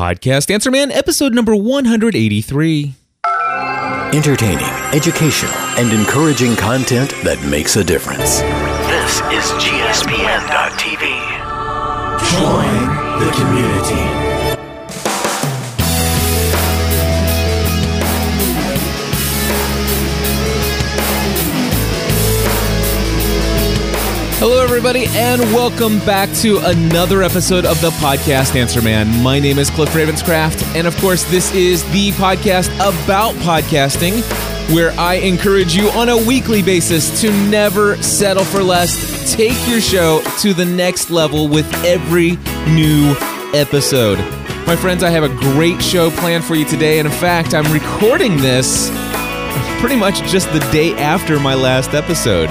Podcast Answer Man, episode number 183. Entertaining, educational, and encouraging content that makes a difference. This is GSPN.TV. Join the community. Hello, everybody, and welcome back to another episode of the podcast Answer Man. My name is Cliff Ravenscraft, and of course, this is the podcast about podcasting, where I encourage you on a weekly basis to never settle for less. Take your show to the next level with every new episode. My friends, I have a great show planned for you today, and in fact, I'm recording this pretty much just the day after my last episode.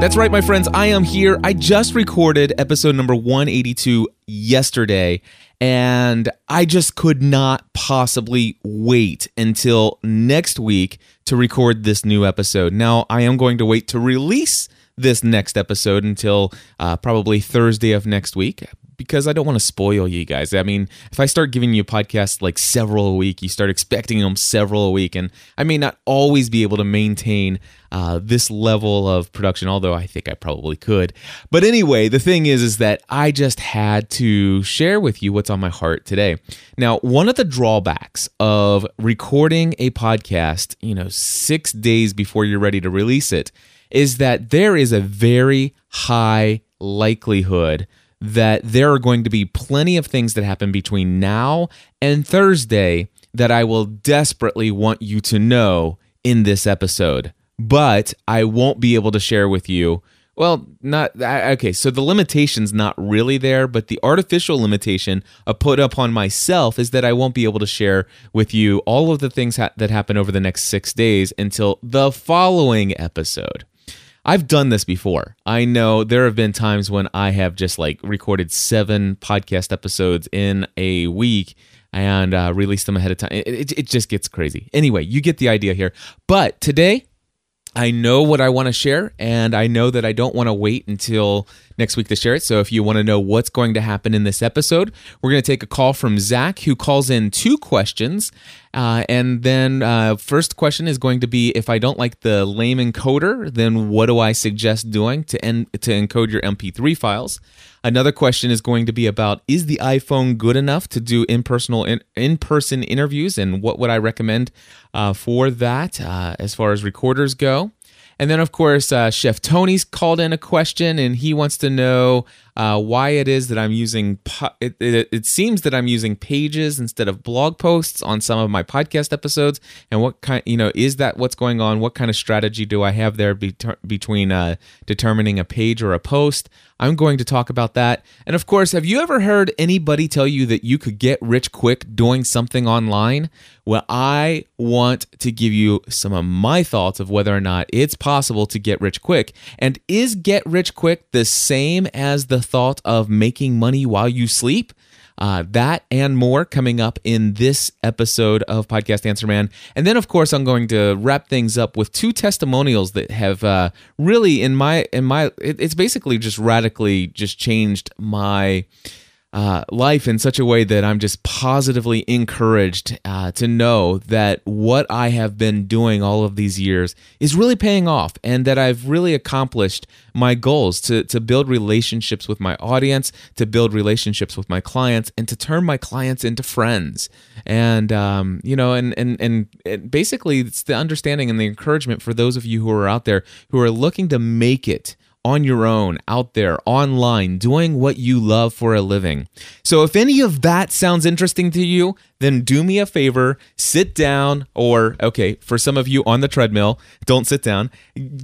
That's right, my friends. I am here. I just recorded episode number 182 yesterday, and I just could not possibly wait until next week to record this new episode. Now, I am going to wait to release this next episode until uh, probably Thursday of next week because I don't want to spoil you guys. I mean, if I start giving you podcasts like several a week, you start expecting them several a week, and I may not always be able to maintain uh, this level of production. Although I think I probably could. But anyway, the thing is, is that I just had to share with you what's on my heart today. Now, one of the drawbacks of recording a podcast, you know, six days before you're ready to release it, is that there is a very high likelihood that there are going to be plenty of things that happen between now and Thursday that I will desperately want you to know in this episode. But I won't be able to share with you. Well, not okay. So the limitation's not really there, but the artificial limitation I put upon myself is that I won't be able to share with you all of the things ha- that happen over the next six days until the following episode. I've done this before. I know there have been times when I have just like recorded seven podcast episodes in a week and uh, released them ahead of time. It, it, it just gets crazy. Anyway, you get the idea here. But today, I know what I want to share, and I know that I don't want to wait until next week to share it. So if you want to know what's going to happen in this episode, we're going to take a call from Zach, who calls in two questions. Uh, and then uh, first question is going to be if I don't like the lame encoder, then what do I suggest doing to, en- to encode your MP3 files? Another question is going to be about is the iPhone good enough to do in-person in-person interviews, and what would I recommend uh, for that uh, as far as recorders go? And then, of course, uh, Chef Tony's called in a question, and he wants to know uh, why it is that I'm using. Po- it, it, it, seems that I'm using pages instead of blog posts on some of my podcast episodes, and what kind, you know, is that what's going on? What kind of strategy do I have there be- between uh, determining a page or a post? I'm going to talk about that. And of course, have you ever heard anybody tell you that you could get rich quick doing something online? Well, I want to give you some of my thoughts of whether or not it's possible to get rich quick. And is get rich quick the same as the thought of making money while you sleep? Uh, that and more coming up in this episode of Podcast Answer Man. And then, of course, I'm going to wrap things up with two testimonials that have uh, really, in my, in my, it, it's basically just radically just changed my uh, life in such a way that I'm just positively encouraged uh, to know that what I have been doing all of these years is really paying off and that I've really accomplished my goals to, to build relationships with my audience, to build relationships with my clients, and to turn my clients into friends. And, um, you know, and, and, and, and basically, it's the understanding and the encouragement for those of you who are out there who are looking to make it on your own, out there, online, doing what you love for a living. So, if any of that sounds interesting to you, then do me a favor, sit down, or, okay, for some of you on the treadmill, don't sit down.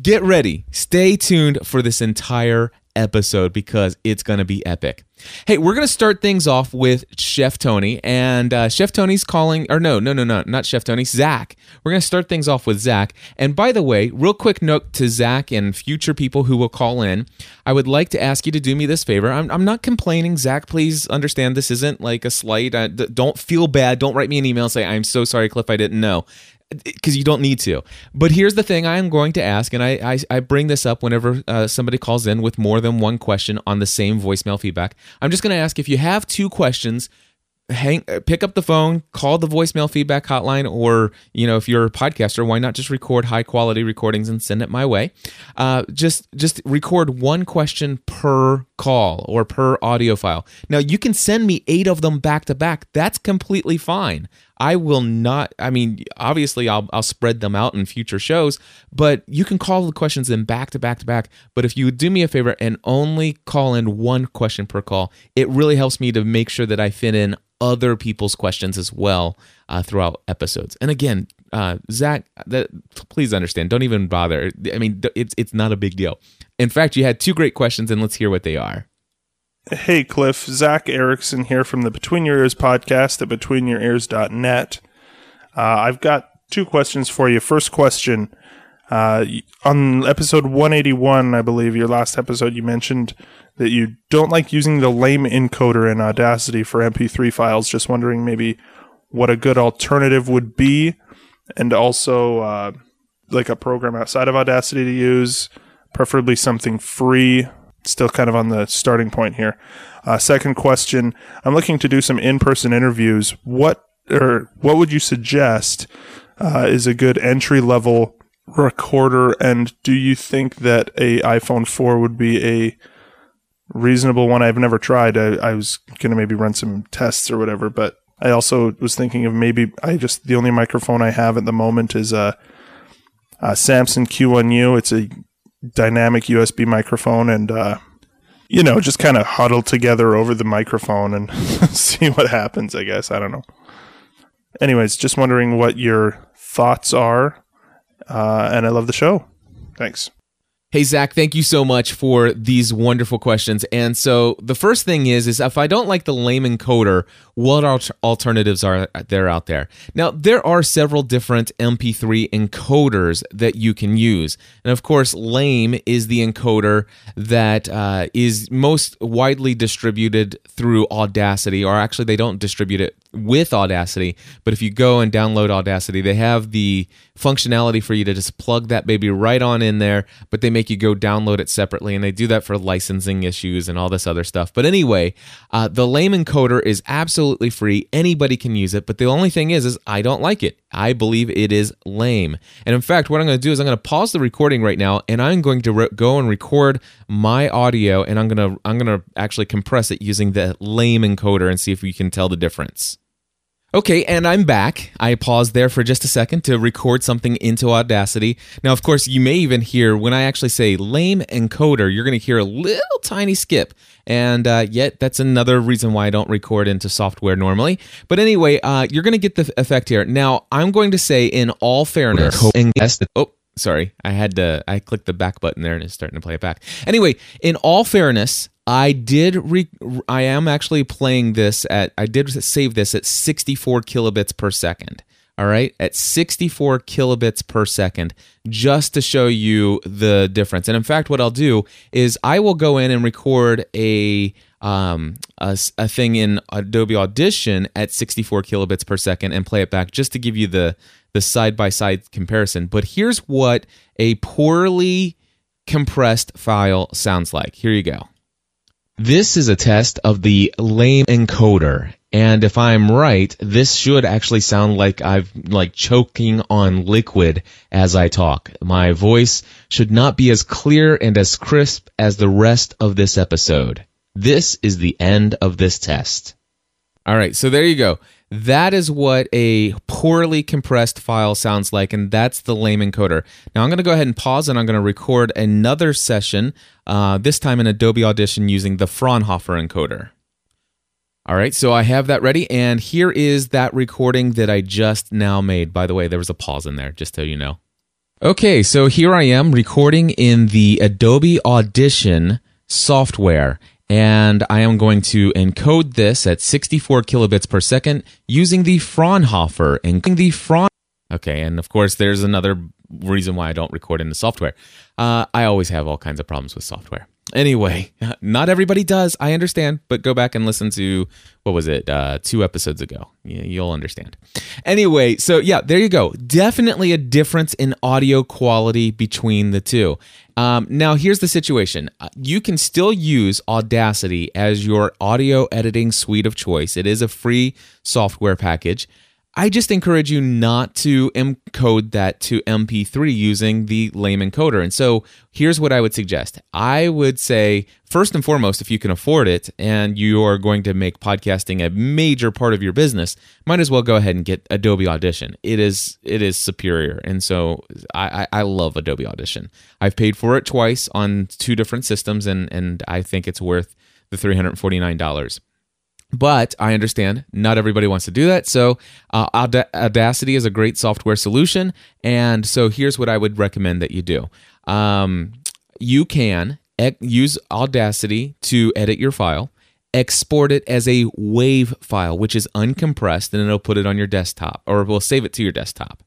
Get ready. Stay tuned for this entire episode because it's going to be epic. Hey, we're going to start things off with Chef Tony, and uh, Chef Tony's calling, or no, no, no, no, not Chef Tony, Zach. We're going to start things off with Zach. And by the way, real quick note to Zach and future people who will call in, I would like to ask you to do me this favor. I'm, I'm not complaining, Zach. Please understand this isn't like a slight. I, don't feel bad. Don't write me an email and say I'm so sorry, Cliff. I didn't know. Because you don't need to. But here's the thing I am going to ask, and I, I, I bring this up whenever uh, somebody calls in with more than one question on the same voicemail feedback. I'm just going to ask if you have two questions hang uh, pick up the phone call the voicemail feedback hotline or you know if you're a podcaster why not just record high quality recordings and send it my way uh, just just record one question per call or per audio file now you can send me eight of them back to back that's completely fine i will not i mean obviously i'll, I'll spread them out in future shows but you can call the questions in back to back to back but if you would do me a favor and only call in one question per call it really helps me to make sure that i fit in other people's questions as well uh, throughout episodes. And again, uh, Zach, that, please understand. Don't even bother. I mean, it's it's not a big deal. In fact, you had two great questions, and let's hear what they are. Hey, Cliff. Zach Erickson here from the Between Your Ears podcast at betweenyourears.net. Uh, I've got two questions for you. First question. Uh, on episode 181, I believe, your last episode, you mentioned that you don't like using the lame encoder in Audacity for MP3 files. Just wondering maybe what a good alternative would be, and also uh, like a program outside of Audacity to use, preferably something free. Still kind of on the starting point here. Uh, second question: I'm looking to do some in-person interviews. What or what would you suggest uh, is a good entry level recorder? And do you think that a iPhone 4 would be a reasonable one I've never tried. I, I was going to maybe run some tests or whatever, but I also was thinking of maybe I just, the only microphone I have at the moment is a, a Samson Q1U. It's a dynamic USB microphone and, uh, you know, just kind of huddle together over the microphone and see what happens, I guess. I don't know. Anyways, just wondering what your thoughts are. Uh, and I love the show. Thanks. Hey Zach, thank you so much for these wonderful questions. And so the first thing is, is if I don't like the lame encoder, what alternatives are there out there? Now there are several different MP3 encoders that you can use, and of course, lame is the encoder that uh, is most widely distributed through Audacity, or actually they don't distribute it with Audacity, but if you go and download Audacity, they have the functionality for you to just plug that baby right on in there, but they make you go download it separately, and they do that for licensing issues and all this other stuff. But anyway, uh, the lame encoder is absolutely free. Anybody can use it, but the only thing is, is I don't like it. I believe it is lame. And in fact, what I'm going to do is I'm going to pause the recording right now, and I'm going to re- go and record my audio, and I'm going to I'm going to actually compress it using the lame encoder and see if we can tell the difference. Okay, and I'm back. I paused there for just a second to record something into Audacity. Now, of course, you may even hear when I actually say lame encoder, you're going to hear a little tiny skip. And uh, yet, that's another reason why I don't record into software normally. But anyway, uh, you're going to get the effect here. Now, I'm going to say, in all fairness, oh, sorry, I had to, I clicked the back button there and it's starting to play it back. Anyway, in all fairness, I did re- I am actually playing this at I did save this at 64 kilobits per second. All right, at 64 kilobits per second, just to show you the difference. And in fact, what I'll do is I will go in and record a um, a, a thing in Adobe Audition at 64 kilobits per second and play it back just to give you the the side by side comparison. But here's what a poorly compressed file sounds like. Here you go. This is a test of the lame encoder. And if I'm right, this should actually sound like I've like choking on liquid as I talk. My voice should not be as clear and as crisp as the rest of this episode. This is the end of this test. All right, so there you go. That is what a poorly compressed file sounds like, and that's the lame encoder. Now I'm going to go ahead and pause and I'm going to record another session, uh, this time in Adobe Audition using the Fraunhofer encoder. All right, so I have that ready, and here is that recording that I just now made. By the way, there was a pause in there, just so you know. Okay, so here I am recording in the Adobe Audition software and I am going to encode this at 64 kilobits per second using the Fraunhofer and the Fraun. Okay, and of course, there's another reason why I don't record in the software. Uh, I always have all kinds of problems with software. Anyway, not everybody does. I understand, but go back and listen to what was it, uh, two episodes ago. You'll understand. Anyway, so yeah, there you go. Definitely a difference in audio quality between the two. Um, now, here's the situation Uh, you can still use Audacity as your audio editing suite of choice, it is a free software package. I just encourage you not to encode that to MP3 using the lame encoder. And so here's what I would suggest. I would say, first and foremost, if you can afford it and you are going to make podcasting a major part of your business, might as well go ahead and get Adobe Audition. It is it is superior. And so I, I, I love Adobe Audition. I've paid for it twice on two different systems and, and I think it's worth the $349. But I understand not everybody wants to do that. So, uh, Aud- Audacity is a great software solution. And so, here's what I would recommend that you do um, you can use Audacity to edit your file, export it as a WAV file, which is uncompressed, and it'll put it on your desktop or we'll save it to your desktop.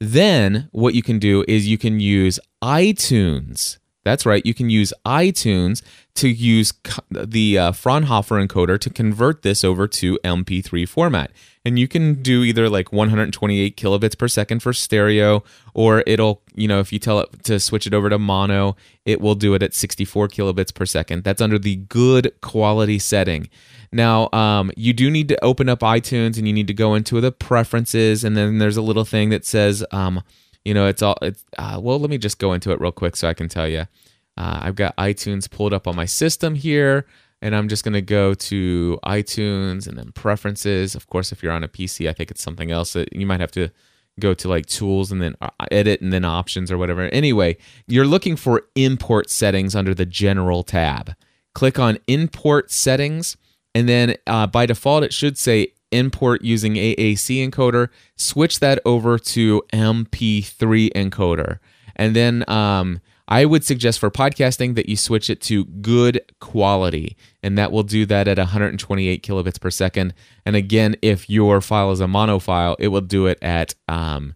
Then, what you can do is you can use iTunes. That's right. You can use iTunes to use the uh, Fraunhofer encoder to convert this over to MP3 format. And you can do either like 128 kilobits per second for stereo, or it'll, you know, if you tell it to switch it over to mono, it will do it at 64 kilobits per second. That's under the good quality setting. Now, um, you do need to open up iTunes and you need to go into the preferences, and then there's a little thing that says, um, you know, it's all, it's, uh, well, let me just go into it real quick so I can tell you. Uh, I've got iTunes pulled up on my system here, and I'm just going to go to iTunes and then preferences. Of course, if you're on a PC, I think it's something else that you might have to go to like tools and then uh, edit and then options or whatever. Anyway, you're looking for import settings under the general tab. Click on import settings, and then uh, by default, it should say import using AAC encoder. Switch that over to MP3 encoder. And then um, I would suggest for podcasting that you switch it to good quality, and that will do that at 128 kilobits per second. And again, if your file is a mono file, it will do it at um,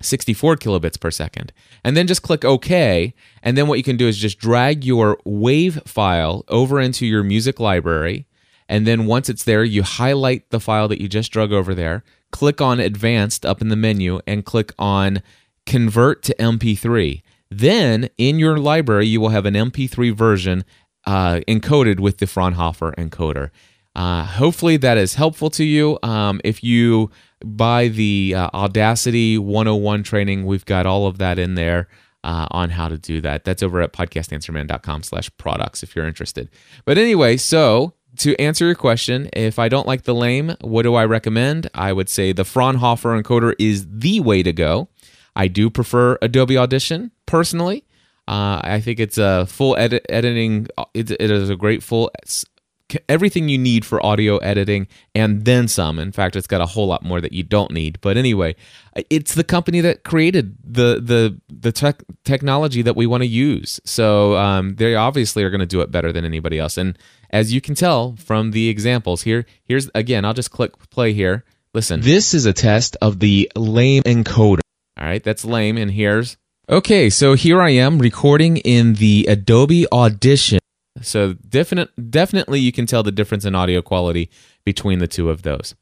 64 kilobits per second. And then just click OK. And then what you can do is just drag your WAV file over into your music library. And then once it's there, you highlight the file that you just drug over there, click on Advanced up in the menu, and click on Convert to MP3. Then in your library, you will have an MP3 version uh, encoded with the Fraunhofer encoder. Uh, hopefully that is helpful to you. Um, if you buy the uh, Audacity 101 training, we've got all of that in there uh, on how to do that. That's over at podcastanswerman.com slash products if you're interested. But anyway, so to answer your question, if I don't like the lame, what do I recommend? I would say the Fraunhofer encoder is the way to go. I do prefer Adobe Audition personally. Uh, I think it's a full edit editing. It, it is a great full everything you need for audio editing and then some. In fact, it's got a whole lot more that you don't need. But anyway, it's the company that created the the the tech, technology that we want to use. So um, they obviously are going to do it better than anybody else. And as you can tell from the examples here, here's again. I'll just click play here. Listen, this is a test of the lame encoder. All right, that's lame. And here's okay. So here I am recording in the Adobe Audition. So definite, definitely you can tell the difference in audio quality between the two of those.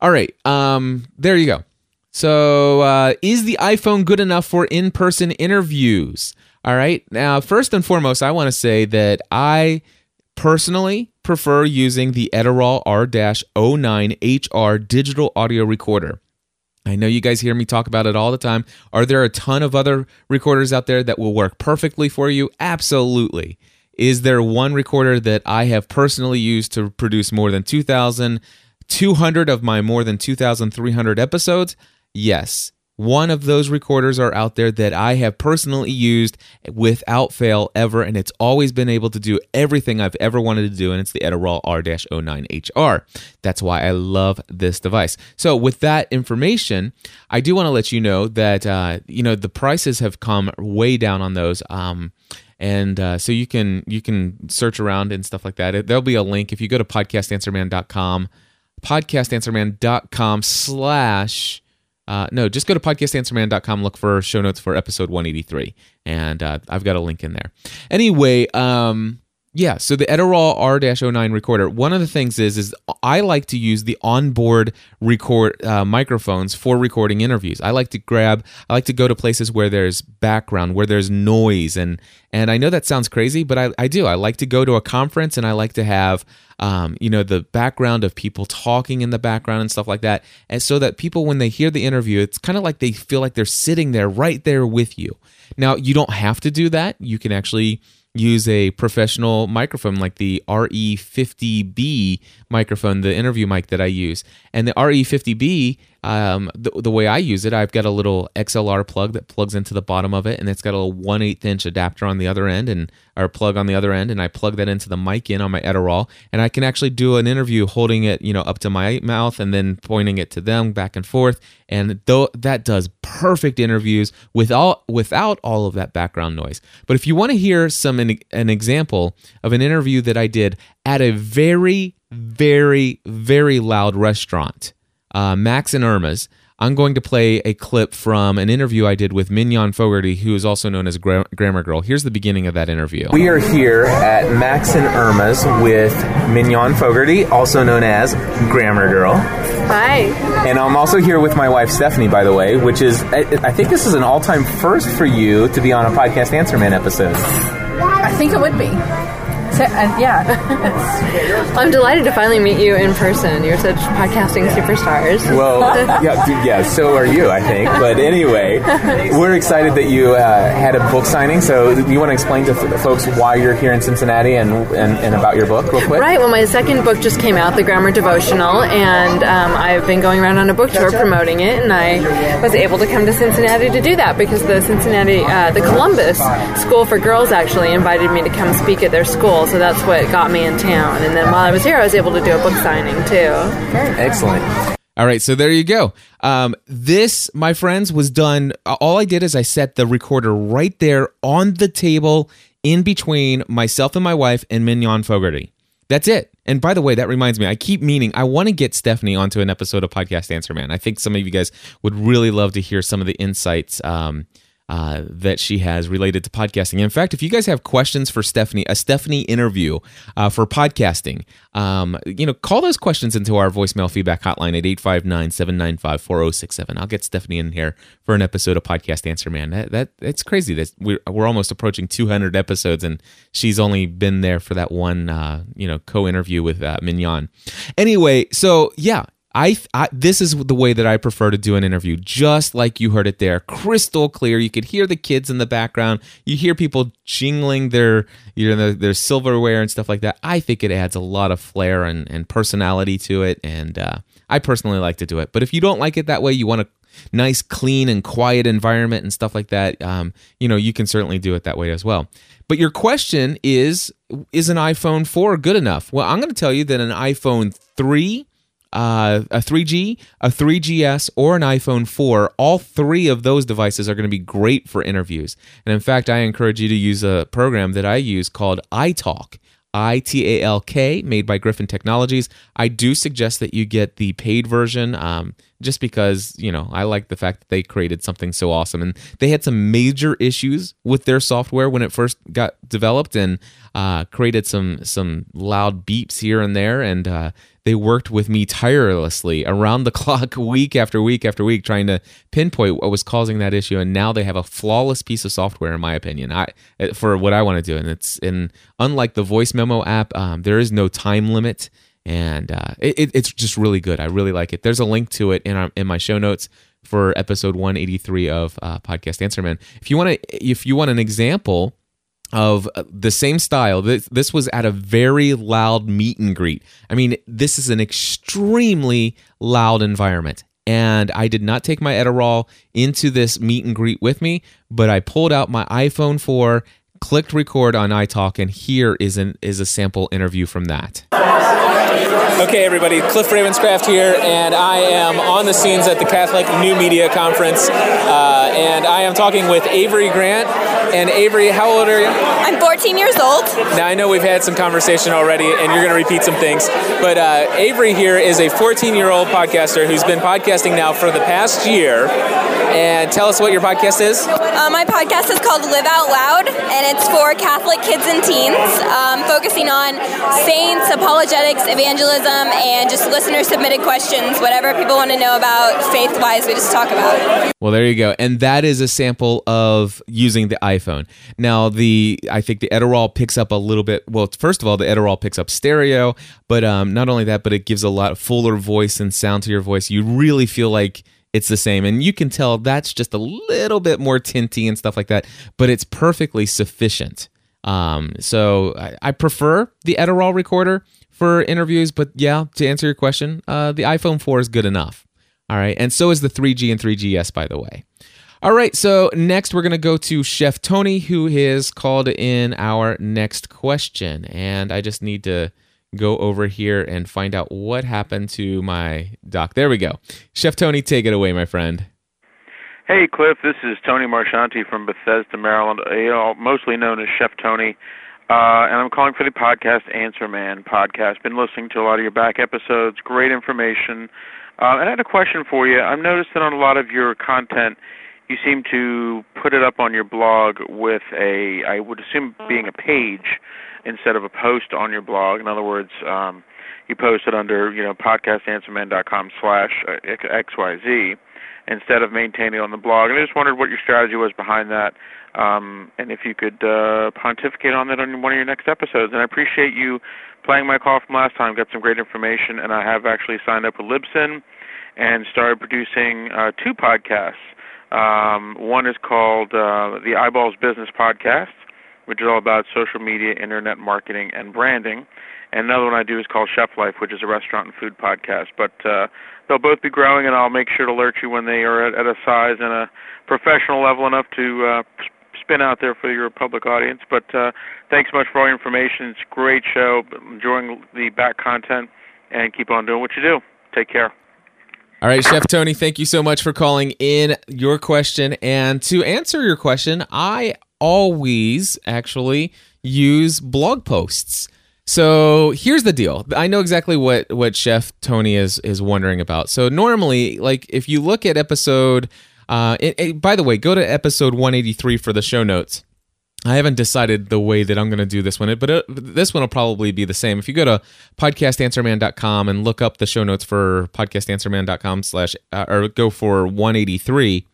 All right, um, there you go. So uh, is the iPhone good enough for in-person interviews? All right. Now, first and foremost, I want to say that I personally prefer using the Edirol R-09HR digital audio recorder. I know you guys hear me talk about it all the time. Are there a ton of other recorders out there that will work perfectly for you? Absolutely. Is there one recorder that I have personally used to produce more than 2,200 of my more than 2,300 episodes? Yes. One of those recorders are out there that I have personally used without fail ever, and it's always been able to do everything I've ever wanted to do, and it's the Edirol R-09HR. That's why I love this device. So, with that information, I do want to let you know that uh, you know the prices have come way down on those. Um, and uh, so you can you can search around and stuff like that. There'll be a link if you go to podcastanswerman.com, podcastanswerman.com slash uh, no, just go to podcastanswerman.com, look for show notes for episode 183, and uh, I've got a link in there. Anyway, um, Yeah, so the Edirol R-09 recorder. One of the things is is I like to use the onboard record uh, microphones for recording interviews. I like to grab. I like to go to places where there's background, where there's noise, and and I know that sounds crazy, but I, I do. I like to go to a conference and I like to have um, you know the background of people talking in the background and stuff like that, and so that people when they hear the interview, it's kind of like they feel like they're sitting there right there with you. Now you don't have to do that. You can actually use a professional microphone like the RE50B microphone, the interview mic that I use. And the RE50B, um, the, the way I use it, I've got a little XLR plug that plugs into the bottom of it, and it's got a little 1 8 inch adapter on the other end, and or plug on the other end, and I plug that into the mic in on my Edirol, and I can actually do an interview holding it, you know, up to my mouth and then pointing it to them back and forth, and though that does perfect interviews without without all of that background noise. But if you want to hear some an, an example of an interview that I did at a very very very loud restaurant, uh, Max and Irma's. I'm going to play a clip from an interview I did with Mignon Fogarty, who is also known as Gra- Grammar Girl. Here's the beginning of that interview. We are here at Max and Irma's with Mignon Fogarty, also known as Grammar Girl. Hi. And I'm also here with my wife Stephanie, by the way, which is, I, I think this is an all time first for you to be on a Podcast Answer Man episode. I think it would be. So, uh, yeah. I'm delighted to finally meet you in person. You're such podcasting superstars. Well, yeah, yeah, so are you, I think. But anyway, we're excited that you uh, had a book signing. So, do you want to explain to folks why you're here in Cincinnati and, and, and about your book, real quick? Right. Well, my second book just came out, The Grammar Devotional, and um, I've been going around on a book tour promoting it, and I was able to come to Cincinnati to do that because the Cincinnati, uh, the Columbus School for Girls actually invited me to come speak at their school, so that's what got me in town. And then while I was here, I was able to do a book signing too. Excellent. All right, so there you go. Um, this, my friends, was done. All I did is I set the recorder right there on the table in between myself and my wife and Mignon Fogarty. That's it. And by the way, that reminds me, I keep meaning I want to get Stephanie onto an episode of Podcast Answer Man. I think some of you guys would really love to hear some of the insights um, uh, that she has related to podcasting. In fact, if you guys have questions for Stephanie, a Stephanie interview uh, for podcasting, um, you know, call those questions into our voicemail feedback hotline at 859 795 4067. I'll get Stephanie in here for an episode of Podcast Answer Man. That, that It's crazy that we're, we're almost approaching 200 episodes and she's only been there for that one, uh, you know, co interview with uh, Mignon. Anyway, so yeah, I, I this is the way that I prefer to do an interview, just like you heard it there, crystal clear. You could hear the kids in the background. You hear people jingling their you know their silverware and stuff like that. I think it adds a lot of flair and, and personality to it, and uh, I personally like to do it. But if you don't like it that way, you want a nice, clean, and quiet environment and stuff like that. Um, you know, you can certainly do it that way as well. But your question is: Is an iPhone four good enough? Well, I'm going to tell you that an iPhone three uh, a 3G, a 3GS, or an iPhone 4, all three of those devices are going to be great for interviews. And in fact, I encourage you to use a program that I use called iTalk. I T A L K, made by Griffin Technologies. I do suggest that you get the paid version, um, just because you know I like the fact that they created something so awesome, and they had some major issues with their software when it first got developed, and uh, created some some loud beeps here and there, and uh, they worked with me tirelessly around the clock, week after week after week, trying to pinpoint what was causing that issue. And now they have a flawless piece of software, in my opinion, I for what I want to do. And it's in unlike the voice memo app, um, there is no time limit, and uh, it, it's just really good. I really like it. There's a link to it in our, in my show notes for episode 183 of uh, podcast answer man if you want to if you want an example of uh, the same style. This, this was at a very loud meet and greet. I mean, this is an extremely loud environment. And I did not take my Edirol into this meet and greet with me, but I pulled out my iPhone 4, clicked record on iTalk, and here is an is a sample interview from that. Okay, everybody, Cliff Ravenscraft here, and I am on the scenes at the Catholic New Media Conference, uh, and I am talking with Avery Grant. And Avery, how old are you? I'm I'm 14 years old. Now, I know we've had some conversation already, and you're going to repeat some things, but uh, Avery here is a 14 year old podcaster who's been podcasting now for the past year. And tell us what your podcast is. Uh, my podcast is called Live Out Loud, and it's for Catholic kids and teens, um, focusing on saints, apologetics, evangelism, and just listener submitted questions. Whatever people want to know about faith wise, we just talk about. it. Well, there you go. And that is a sample of using the iPhone. Now, the I think the Edirol picks up a little bit. Well, first of all, the Edirol picks up stereo, but um, not only that, but it gives a lot fuller voice and sound to your voice. You really feel like it's the same. And you can tell that's just a little bit more tinty and stuff like that, but it's perfectly sufficient. Um, so I, I prefer the Edirol recorder for interviews, but yeah, to answer your question, uh, the iPhone 4 is good enough. All right. And so is the 3G and 3GS, by the way. All right. So next, we're going to go to Chef Tony, who has called in our next question. And I just need to go over here and find out what happened to my doc. There we go. Chef Tony, take it away, my friend. Hey, Cliff. This is Tony Marchanti from Bethesda, Maryland, uh, mostly known as Chef Tony. Uh, and I'm calling for the podcast Answer Man podcast. Been listening to a lot of your back episodes. Great information. Uh, and I had a question for you. I've noticed that on a lot of your content, you seem to put it up on your blog with a, I would assume, being a page instead of a post on your blog. In other words, um, you post it under, you know, podcastanswerman.com slash XYZ instead of maintaining it on the blog. And I just wondered what your strategy was behind that, um, and if you could uh, pontificate on that on one of your next episodes. And I appreciate you playing my call from last time. Got some great information, and I have actually signed up with Libsyn and started producing uh, two podcasts. Um, one is called uh, the Eyeballs Business Podcast, which is all about social media, internet marketing, and branding. And another one I do is called Chef Life, which is a restaurant and food podcast. But uh, they'll both be growing, and I'll make sure to alert you when they are at, at a size and a professional level enough to uh, spin out there for your public audience. But uh, thanks so much for all your information. It's a great show. Enjoying the back content, and keep on doing what you do. Take care. All right, Chef Tony, thank you so much for calling in your question. And to answer your question, I always actually use blog posts. So here's the deal. I know exactly what what Chef Tony is is wondering about. So normally, like if you look at episode, uh, it, it, by the way, go to episode 183 for the show notes. I haven't decided the way that I'm going to do this one, but it, this one will probably be the same. If you go to podcastanswerman.com and look up the show notes for podcastanswerman.com slash, uh, or go for 183,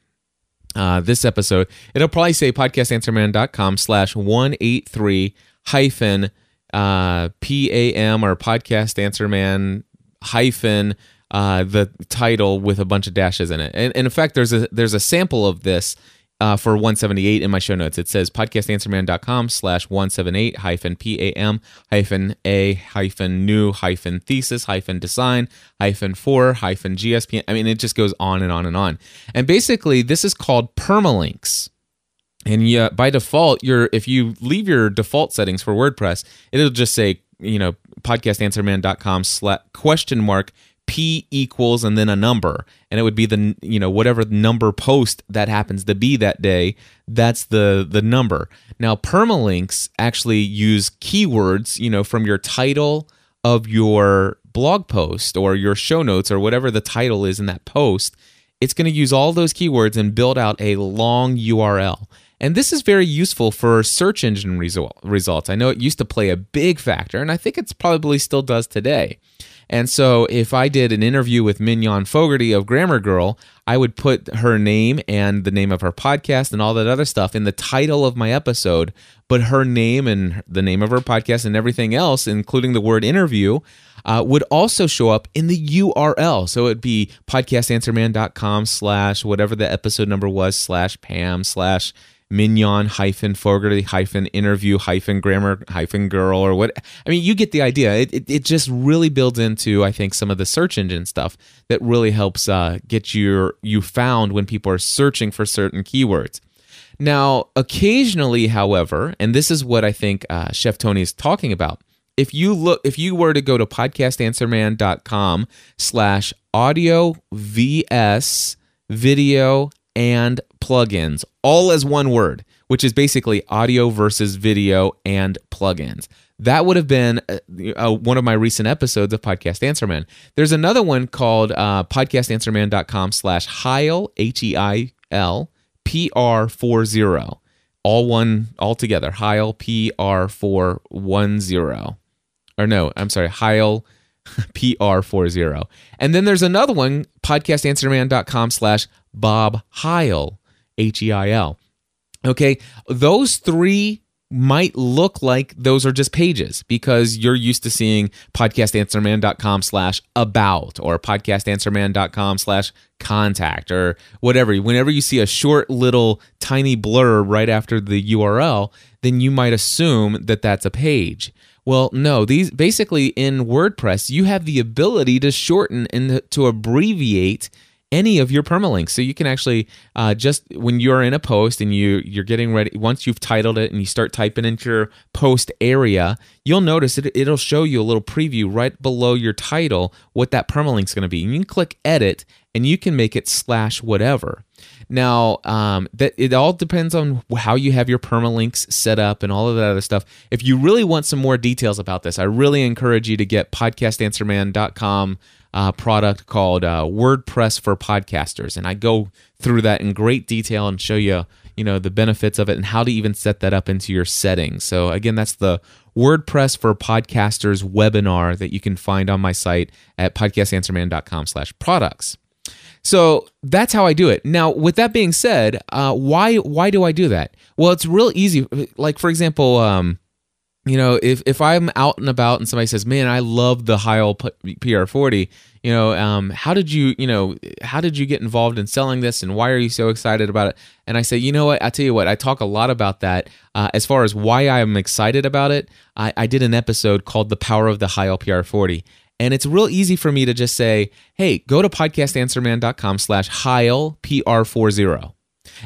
uh, this episode, it'll probably say podcastanswerman.com slash 183 hyphen uh, PAM or podcast answer man hyphen uh, the title with a bunch of dashes in it. And, and in fact, there's a there's a sample of this uh, for 178 in my show notes. It says podcastanswerman.com slash 178 hyphen PAM hyphen A hyphen new hyphen thesis hyphen design hyphen four hyphen GSP. I mean, it just goes on and on and on. And basically, this is called permalinks. And yeah, by default, you're if you leave your default settings for WordPress, it'll just say, you know, podcastanswerman.com slash question mark p equals and then a number and it would be the you know whatever number post that happens to be that day that's the the number now permalinks actually use keywords you know from your title of your blog post or your show notes or whatever the title is in that post it's going to use all those keywords and build out a long url and this is very useful for search engine result, results. I know it used to play a big factor, and I think it's probably still does today. And so if I did an interview with Mignon Fogarty of Grammar Girl, I would put her name and the name of her podcast and all that other stuff in the title of my episode, but her name and the name of her podcast and everything else, including the word interview, uh, would also show up in the URL. So it'd be podcastanswerman.com slash whatever the episode number was slash Pam slash mignon hyphen fogarty hyphen interview hyphen grammar hyphen girl or what i mean you get the idea. It, it, it, just really builds into i think some of the search engine stuff that really helps uh, get your you found when people are searching for certain keywords. Now occasionally however and this is what i think uh, chef tony is talking about if you look if you were to go to podcastanswerman.com slash audio vs video and plugins all as one word which is basically audio versus video and plugins. That would have been uh, uh, one of my recent episodes of Podcast Answer Man. There's another one called uh, podcastanswerman.com slash Heil, H E I L, P R 40. All one, all together. Heil, P R 410. Or no, I'm sorry, Heil, PR40. And then there's another one, podcastanswerman.com slash Bob Heil, H E I L. Okay, those three might look like those are just pages because you're used to seeing podcastanswerman.com slash about or podcastanswerman.com slash contact or whatever. Whenever you see a short little tiny blur right after the URL, then you might assume that that's a page. Well, no, these basically in WordPress, you have the ability to shorten and to abbreviate any of your permalinks. So you can actually uh, just when you're in a post and you you're getting ready, once you've titled it and you start typing into your post area, you'll notice it, it'll show you a little preview right below your title what that permalink's going to be. And you can click edit and you can make it slash whatever. Now, um, that it all depends on how you have your permalinks set up and all of that other stuff. If you really want some more details about this, I really encourage you to get podcastanswerman.com uh, product called uh, WordPress for Podcasters, and I go through that in great detail and show you, you know, the benefits of it and how to even set that up into your settings. So again, that's the WordPress for Podcasters webinar that you can find on my site at podcastanswerman.com/products. So that's how I do it. Now, with that being said, uh, why why do I do that? Well, it's real easy. Like for example, um, you know, if if I'm out and about and somebody says, "Man, I love the Heil PR40," you know, um, how did you, you know, how did you get involved in selling this, and why are you so excited about it? And I say, you know what? I tell you what, I talk a lot about that. Uh, as far as why I'm excited about it, I, I did an episode called "The Power of the Heil PR40." And it's real easy for me to just say, hey, go to podcastanswerman.com slash Heil PR40.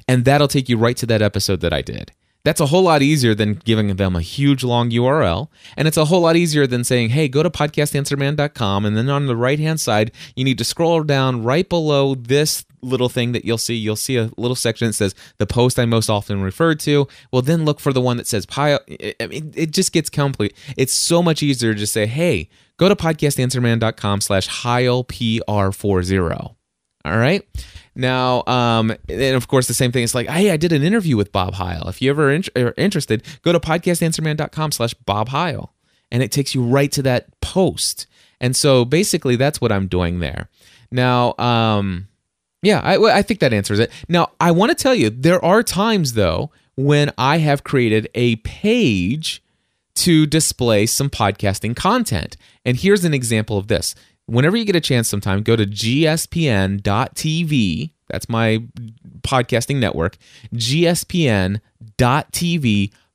And that'll take you right to that episode that I did. That's a whole lot easier than giving them a huge long URL. And it's a whole lot easier than saying, hey, go to podcastanswerman.com. And then on the right hand side, you need to scroll down right below this little thing that you'll see. You'll see a little section that says the post I most often refer to. Well, then look for the one that says pile. I mean, it just gets complete. It's so much easier to just say, hey, go to podcastanswerman.com slash Heil PR40. All right. Now, um, and of course, the same thing. It's like, hey, I did an interview with Bob Heil. If you ever in- are interested, go to podcastanswerman.com slash Bob Heil. And it takes you right to that post. And so basically, that's what I'm doing there. Now, um, yeah, I, I think that answers it. Now, I want to tell you, there are times, though, when I have created a page to display some podcasting content. And here's an example of this. Whenever you get a chance sometime, go to gspn.tv. That's my podcasting network. gspn.tv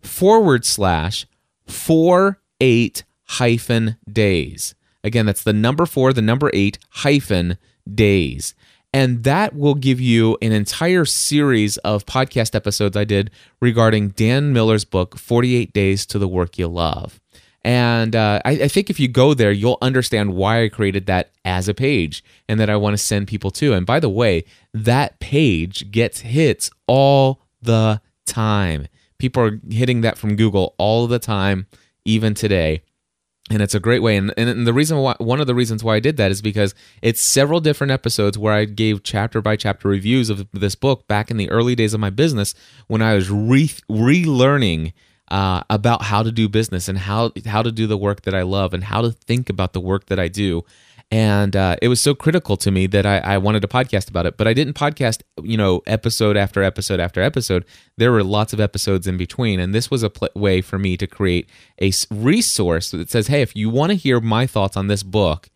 forward slash four eight hyphen days. Again, that's the number four, the number eight hyphen days. And that will give you an entire series of podcast episodes I did regarding Dan Miller's book, 48 Days to the Work You Love. And uh, I, I, think if you go there, you'll understand why I created that as a page and that I want to send people to. And by the way, that page gets hits all the time. People are hitting that from Google all the time, even today and it's a great way and, and the reason why one of the reasons why i did that is because it's several different episodes where i gave chapter by chapter reviews of this book back in the early days of my business when i was re- relearning uh, about how to do business and how how to do the work that i love and how to think about the work that i do. And uh, it was so critical to me that I, I, wanted to podcast about it but i didn't podcast you know episode after episode after episode. There were lots of episodes in between and this was a pl- way for me to create a resource that says hey if you want to hear my thoughts on this book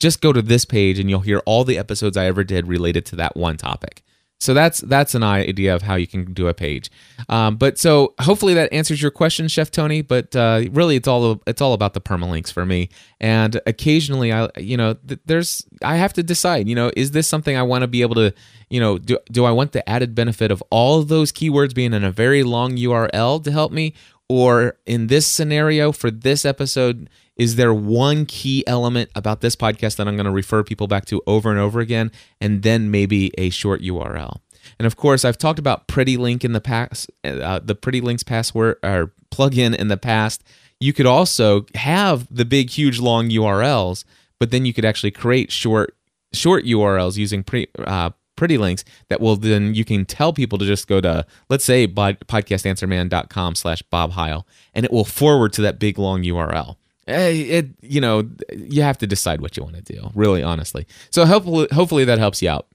just go to this page and you'll hear all the episodes i ever did related to that one topic so that's that's an idea of how you can do a page. Um, but so hopefully that answers your question, Chef Tony. But uh, really, it's all it's all about the permalinks for me. And occasionally, I you know th- there's I have to decide. You know, is this something I want to be able to you know do do I want the added benefit of all those keywords being in a very long URL to help me, or in this scenario for this episode is there one key element about this podcast that I'm going to refer people back to over and over again, and then maybe a short URL? And of course, I've talked about Pretty Link in the past, uh, the Pretty Links password or plugin in the past. You could also have the big, huge, long URLs, but then you could actually create short, short URLs using pre, uh, Pretty Links that will then you can tell people to just go to let's say podcastanswerman.com slash Bob Heil and it will forward to that big long URL. Eh, It you know you have to decide what you want to do really honestly. So hopefully hopefully that helps you out.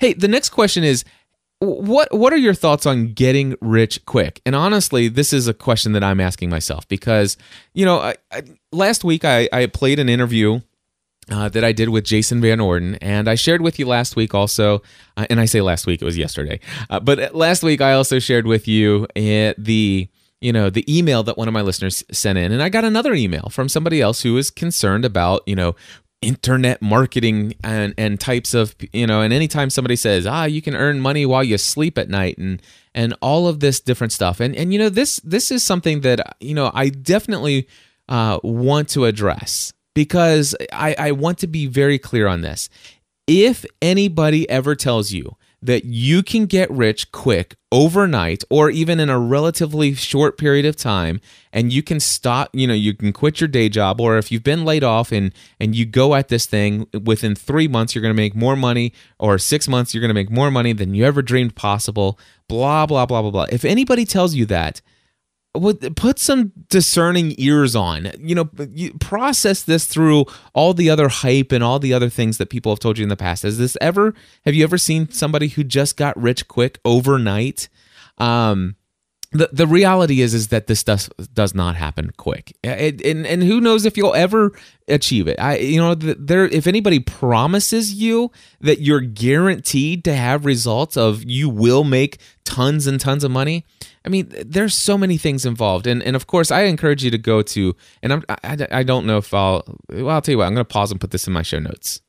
Hey, the next question is what what are your thoughts on getting rich quick? And honestly, this is a question that I'm asking myself because you know I, I, last week I, I played an interview uh, that I did with Jason Van Orden, and I shared with you last week also. Uh, and I say last week; it was yesterday. Uh, but last week I also shared with you uh, the you know the email that one of my listeners sent in, and I got another email from somebody else who was concerned about you know internet marketing and and types of you know and anytime somebody says ah you can earn money while you sleep at night and and all of this different stuff and and you know this this is something that you know I definitely uh, want to address because I, I want to be very clear on this. If anybody ever tells you that you can get rich quick overnight or even in a relatively short period of time and you can stop you know you can quit your day job or if you've been laid off and and you go at this thing within 3 months you're going to make more money or 6 months you're going to make more money than you ever dreamed possible blah blah blah blah blah if anybody tells you that would put some discerning ears on. You know process this through all the other hype and all the other things that people have told you in the past. Has this ever have you ever seen somebody who just got rich quick overnight? Um the the reality is is that this does does not happen quick. It, and and who knows if you'll ever achieve it. I you know th- there if anybody promises you that you're guaranteed to have results of you will make tons and tons of money i mean there's so many things involved and and of course i encourage you to go to and i'm i, I don't know if i'll well i'll tell you what i'm going to pause and put this in my show notes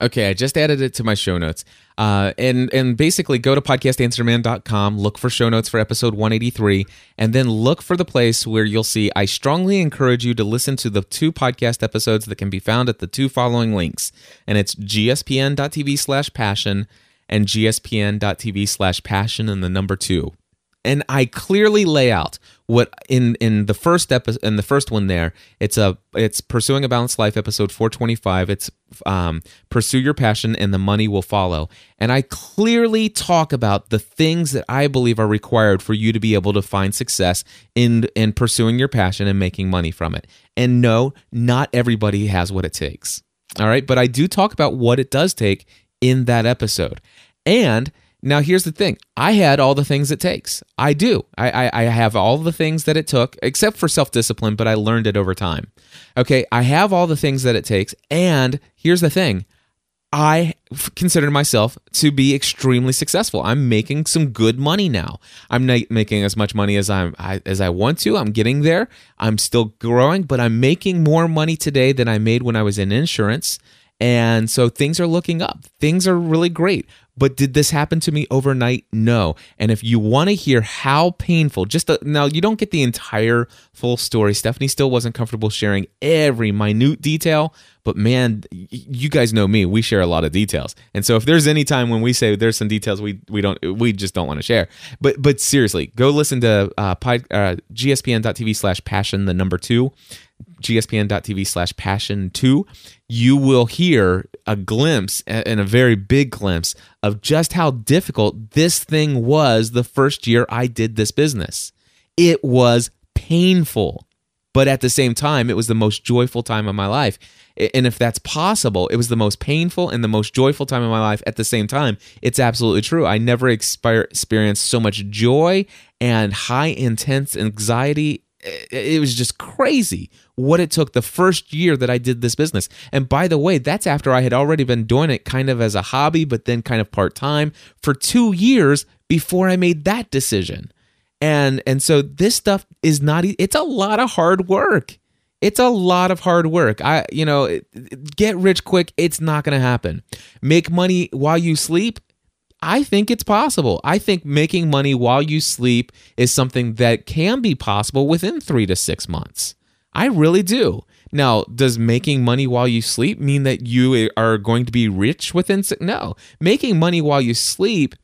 Okay, I just added it to my show notes. Uh, and and basically go to podcastanswerman.com, look for show notes for episode 183, and then look for the place where you'll see I strongly encourage you to listen to the two podcast episodes that can be found at the two following links. And it's gspn.tv slash passion and gspn.tv slash passion and the number two and I clearly lay out what in in the first episode in the first one there it's a it's pursuing a balanced life episode 425 it's um, pursue your passion and the money will follow. And I clearly talk about the things that I believe are required for you to be able to find success in in pursuing your passion and making money from it. And no not everybody has what it takes. All right? But I do talk about what it does take in that episode. And now, here's the thing I had all the things it takes. I do. I, I, I have all the things that it took, except for self discipline, but I learned it over time. Okay, I have all the things that it takes. And here's the thing I consider myself to be extremely successful. I'm making some good money now. I'm not making as much money as I'm I, as I want to. I'm getting there. I'm still growing, but I'm making more money today than I made when I was in insurance. And so things are looking up. Things are really great. But did this happen to me overnight? No. And if you want to hear how painful, just now you don't get the entire full story. Stephanie still wasn't comfortable sharing every minute detail, but man, you guys know me. We share a lot of details. And so if there's any time when we say there's some details we we don't we just don't want to share. But but seriously, go listen to uh, uh gspn.tv slash passion the number two gspn.tv slash passion 2 you will hear a glimpse and a very big glimpse of just how difficult this thing was the first year i did this business. It was painful but at the same time it was the most joyful time of my life. And if that's possible it was the most painful and the most joyful time of my life at the same time. It's absolutely true. I never experienced so much joy and high intense anxiety it was just crazy what it took the first year that I did this business. And by the way, that's after I had already been doing it kind of as a hobby, but then kind of part time for two years before I made that decision. And and so this stuff is not. It's a lot of hard work. It's a lot of hard work. I you know, get rich quick. It's not going to happen. Make money while you sleep. I think it's possible. I think making money while you sleep is something that can be possible within three to six months. I really do. Now, does making money while you sleep mean that you are going to be rich within? No. Making money while you sleep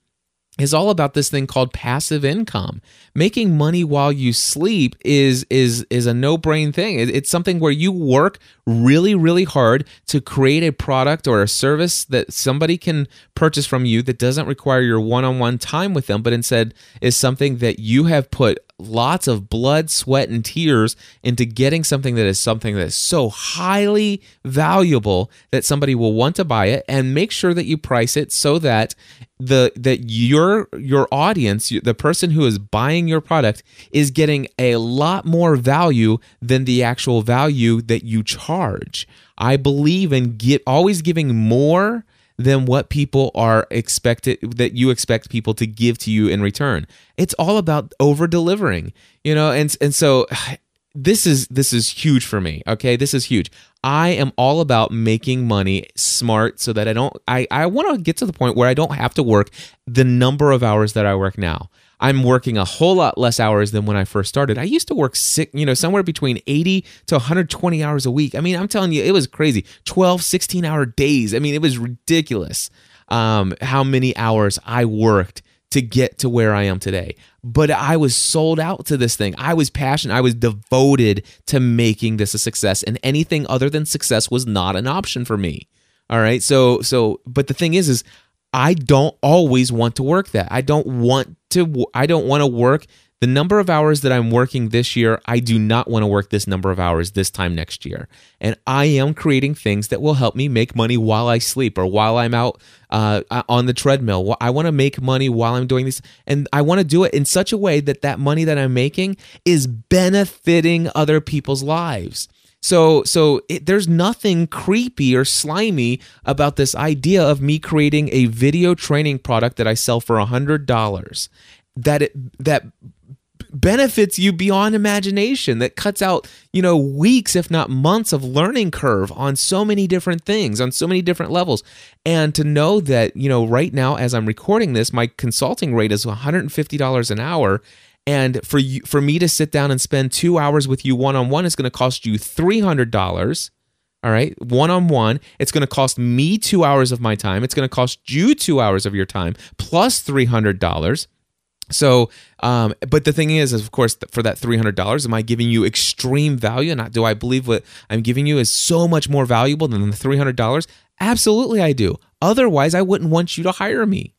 is all about this thing called passive income. Making money while you sleep is is is a no-brain thing. It's something where you work really really hard to create a product or a service that somebody can purchase from you that doesn't require your one-on-one time with them, but instead is something that you have put lots of blood, sweat, and tears into getting something that is something that is so highly valuable that somebody will want to buy it and make sure that you price it so that the that your your audience the person who is buying your product is getting a lot more value than the actual value that you charge i believe in get always giving more than what people are expected that you expect people to give to you in return. It's all about over delivering, you know, and and so this is this is huge for me. Okay, this is huge. I am all about making money smart so that I don't I I want to get to the point where I don't have to work the number of hours that I work now. I'm working a whole lot less hours than when I first started. I used to work sick, you know, somewhere between 80 to 120 hours a week. I mean, I'm telling you, it was crazy. 12, 16 hour days. I mean, it was ridiculous um, how many hours I worked to get to where I am today. But I was sold out to this thing. I was passionate. I was devoted to making this a success. And anything other than success was not an option for me. All right. So, so, but the thing is, is I don't always want to work that. I don't want to, I don't want to work the number of hours that I'm working this year. I do not want to work this number of hours this time next year. And I am creating things that will help me make money while I sleep or while I'm out uh, on the treadmill. I want to make money while I'm doing this. And I want to do it in such a way that that money that I'm making is benefiting other people's lives. So, so it, there's nothing creepy or slimy about this idea of me creating a video training product that I sell for hundred dollars. That it that benefits you beyond imagination that cuts out you know weeks if not months of learning curve on so many different things on so many different levels and to know that you know right now as i'm recording this my consulting rate is $150 an hour and for you for me to sit down and spend 2 hours with you one on one is going to cost you $300 all right, one on one. It's going to cost me two hours of my time. It's going to cost you two hours of your time plus plus three hundred dollars. So, um, but the thing is, is of course, for that three hundred dollars, am I giving you extreme value? And do I believe what I'm giving you is so much more valuable than the three hundred dollars? Absolutely, I do. Otherwise, I wouldn't want you to hire me.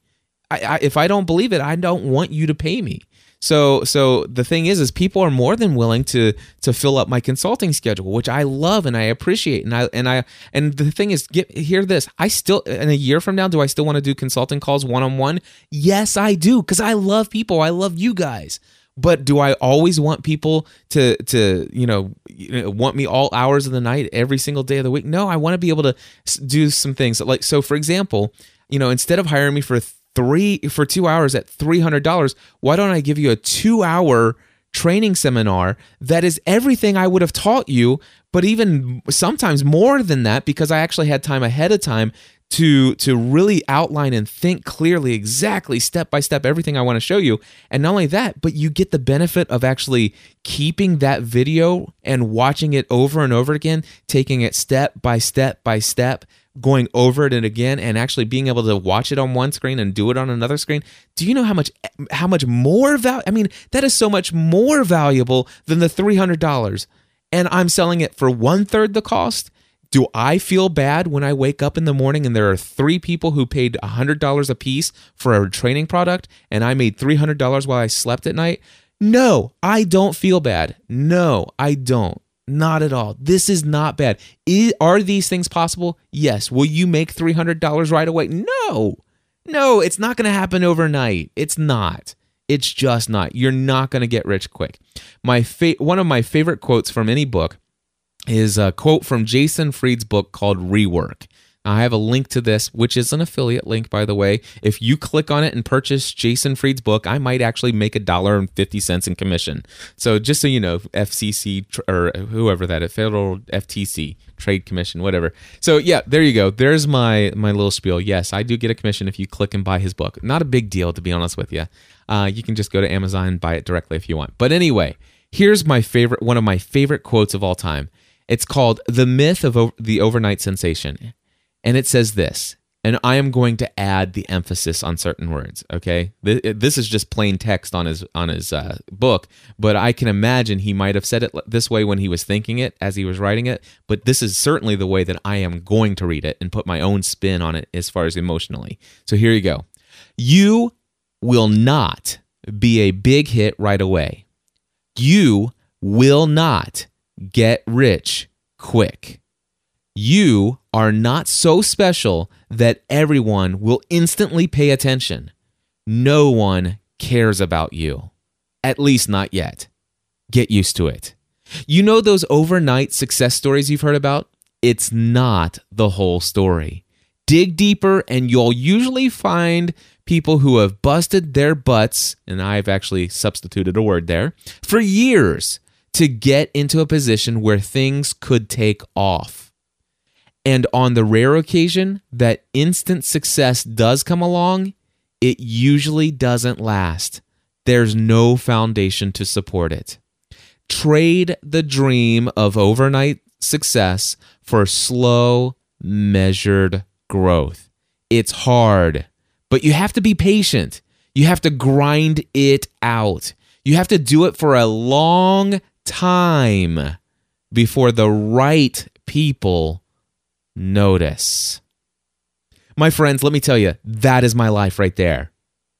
I, I, if I don't believe it, I don't want you to pay me. So, so the thing is, is people are more than willing to to fill up my consulting schedule, which I love and I appreciate. And I and I and the thing is, get hear this. I still in a year from now, do I still want to do consulting calls one on one? Yes, I do, because I love people. I love you guys. But do I always want people to to you know, know uh, want me all hours of the night every single day of the week? No, I want to be able to do some things like so. For example, you know, instead of hiring me for three for two hours at three hundred dollars, why don't I give you a two hour training seminar that is everything I would have taught you, but even sometimes more than that because I actually had time ahead of time to to really outline and think clearly exactly step by step everything I want to show you. And not only that but you get the benefit of actually keeping that video and watching it over and over again taking it step by step by step going over it and again and actually being able to watch it on one screen and do it on another screen do you know how much how much more value i mean that is so much more valuable than the $300 and i'm selling it for one third the cost do I feel bad when I wake up in the morning and there are three people who paid $100 a piece for a training product and I made $300 while I slept at night? No, I don't feel bad. No, I don't. Not at all. This is not bad. I- are these things possible? Yes. Will you make $300 right away? No. No, it's not going to happen overnight. It's not. It's just not. You're not going to get rich quick. My fa- one of my favorite quotes from any book is a quote from Jason Fried's book called Rework. I have a link to this, which is an affiliate link, by the way. If you click on it and purchase Jason Fried's book, I might actually make a dollar and fifty cents in commission. So just so you know, FCC or whoever that is, federal FTC Trade Commission, whatever. So yeah, there you go. There's my my little spiel. Yes, I do get a commission if you click and buy his book. Not a big deal, to be honest with you. Uh, you can just go to Amazon and buy it directly if you want. But anyway, here's my favorite, one of my favorite quotes of all time. It's called The Myth of o- the Overnight Sensation. And it says this and I am going to add the emphasis on certain words. Okay, this is just plain text on his on his uh, book, but I can imagine he might have said it this way when he was thinking it as he was writing it. But this is certainly the way that I am going to read it and put my own spin on it as far as emotionally. So here you go. You will not be a big hit right away. You will not get rich quick. You are not so special that everyone will instantly pay attention. No one cares about you. At least not yet. Get used to it. You know those overnight success stories you've heard about? It's not the whole story. Dig deeper, and you'll usually find people who have busted their butts, and I've actually substituted a word there, for years to get into a position where things could take off. And on the rare occasion that instant success does come along, it usually doesn't last. There's no foundation to support it. Trade the dream of overnight success for slow, measured growth. It's hard, but you have to be patient. You have to grind it out. You have to do it for a long time before the right people notice. My friends, let me tell you, that is my life right there.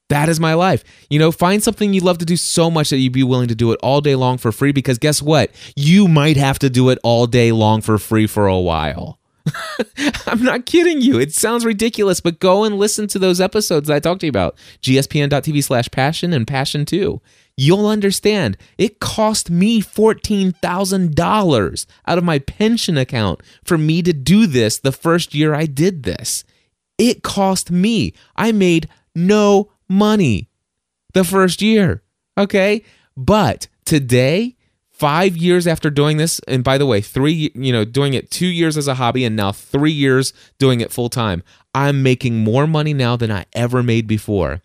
That is my life. You know, find something you love to do so much that you'd be willing to do it all day long for free because guess what? You might have to do it all day long for free for a while. I'm not kidding you. It sounds ridiculous, but go and listen to those episodes I talked to you about. gspn.tv slash passion and passion 2 you'll understand it cost me $14,000 out of my pension account for me to do this the first year I did this. It cost me. I made no money the first year. Okay. But today, five years after doing this, and by the way, three, you know, doing it two years as a hobby and now three years doing it full time, I'm making more money now than I ever made before.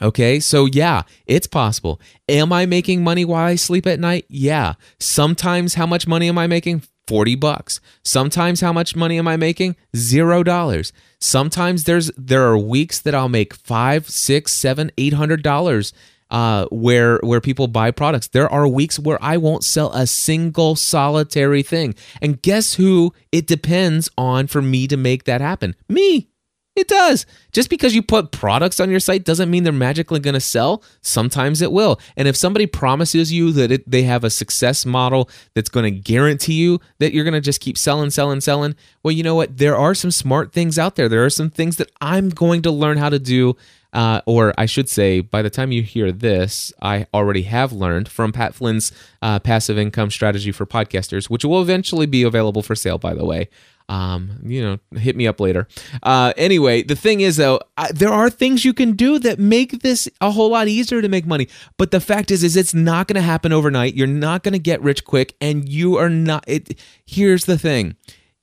Okay, so yeah, it's possible. Am I making money while I sleep at night? Yeah. Sometimes, how much money am I making? 40 bucks. Sometimes how much money am I making? Zero dollars. Sometimes there's there are weeks that I'll make five, six, seven, eight hundred dollars uh, where where people buy products. There are weeks where I won't sell a single solitary thing. And guess who it depends on for me to make that happen? Me. It does. Just because you put products on your site doesn't mean they're magically going to sell. Sometimes it will. And if somebody promises you that it, they have a success model that's going to guarantee you that you're going to just keep selling, selling, selling, well, you know what? There are some smart things out there. There are some things that I'm going to learn how to do. Uh, or I should say, by the time you hear this, I already have learned from Pat Flynn's uh, passive income strategy for podcasters, which will eventually be available for sale, by the way um, you know, hit me up later. Uh, anyway, the thing is though, I, there are things you can do that make this a whole lot easier to make money. But the fact is, is it's not going to happen overnight. You're not going to get rich quick, and you are not. It. Here's the thing: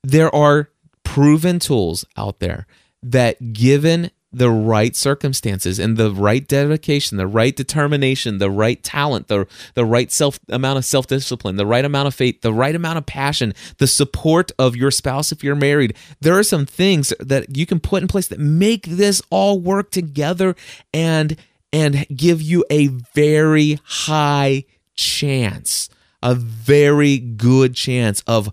there are proven tools out there that, given the right circumstances and the right dedication, the right determination, the right talent, the, the right self amount of self discipline, the right amount of faith, the right amount of passion, the support of your spouse if you're married. There are some things that you can put in place that make this all work together and and give you a very high chance, a very good chance of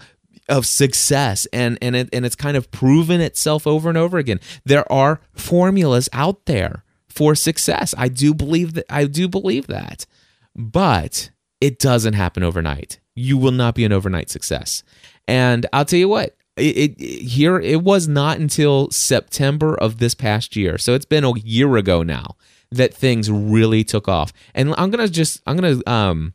of success and and it, and it's kind of proven itself over and over again. There are formulas out there for success. I do believe that I do believe that. But it doesn't happen overnight. You will not be an overnight success. And I'll tell you what, it, it, here it was not until September of this past year. So it's been a year ago now that things really took off. And I'm to just I'm to um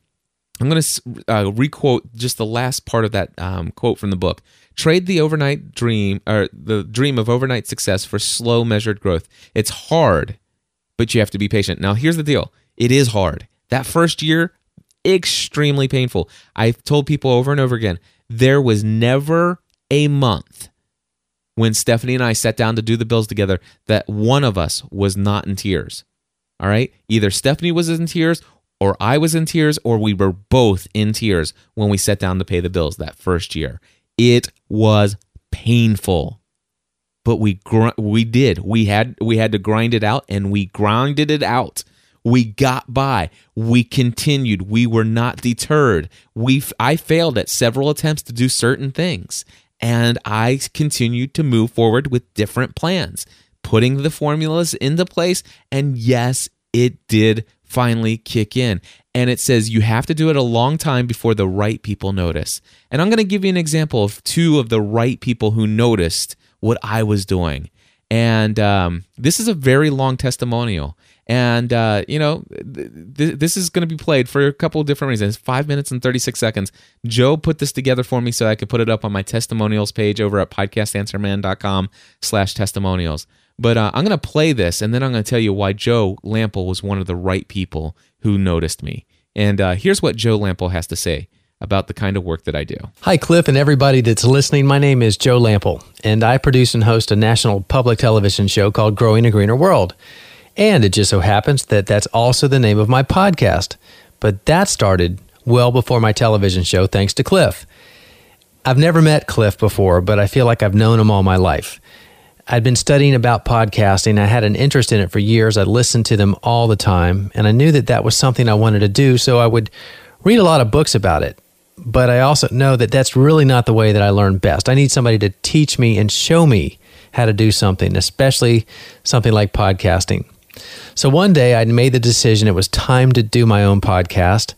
I'm going to uh, requote just the last part of that um, quote from the book. Trade the overnight dream or the dream of overnight success for slow, measured growth. It's hard, but you have to be patient. Now, here's the deal it is hard. That first year, extremely painful. I've told people over and over again there was never a month when Stephanie and I sat down to do the bills together that one of us was not in tears. All right. Either Stephanie was in tears or I was in tears, or we were both in tears when we sat down to pay the bills that first year. It was painful. but we gr- we did. We had we had to grind it out and we grinded it out. We got by. We continued. We were not deterred. We I failed at several attempts to do certain things and I continued to move forward with different plans, putting the formulas into place and yes, it did finally kick in. And it says you have to do it a long time before the right people notice. And I'm going to give you an example of two of the right people who noticed what I was doing. And um, this is a very long testimonial. And, uh, you know, th- this is going to be played for a couple of different reasons. Five minutes and 36 seconds. Joe put this together for me so I could put it up on my testimonials page over at podcastanswerman.com slash testimonials. But uh, I'm going to play this, and then I'm going to tell you why Joe Lamp'l was one of the right people who noticed me. And uh, here's what Joe Lamp'l has to say about the kind of work that I do. Hi, Cliff, and everybody that's listening. My name is Joe Lamp'l, and I produce and host a national public television show called Growing a Greener World. And it just so happens that that's also the name of my podcast. But that started well before my television show, thanks to Cliff. I've never met Cliff before, but I feel like I've known him all my life. I'd been studying about podcasting. I had an interest in it for years. I listened to them all the time, and I knew that that was something I wanted to do, so I would read a lot of books about it. But I also know that that's really not the way that I learn best. I need somebody to teach me and show me how to do something, especially something like podcasting. So one day I made the decision it was time to do my own podcast.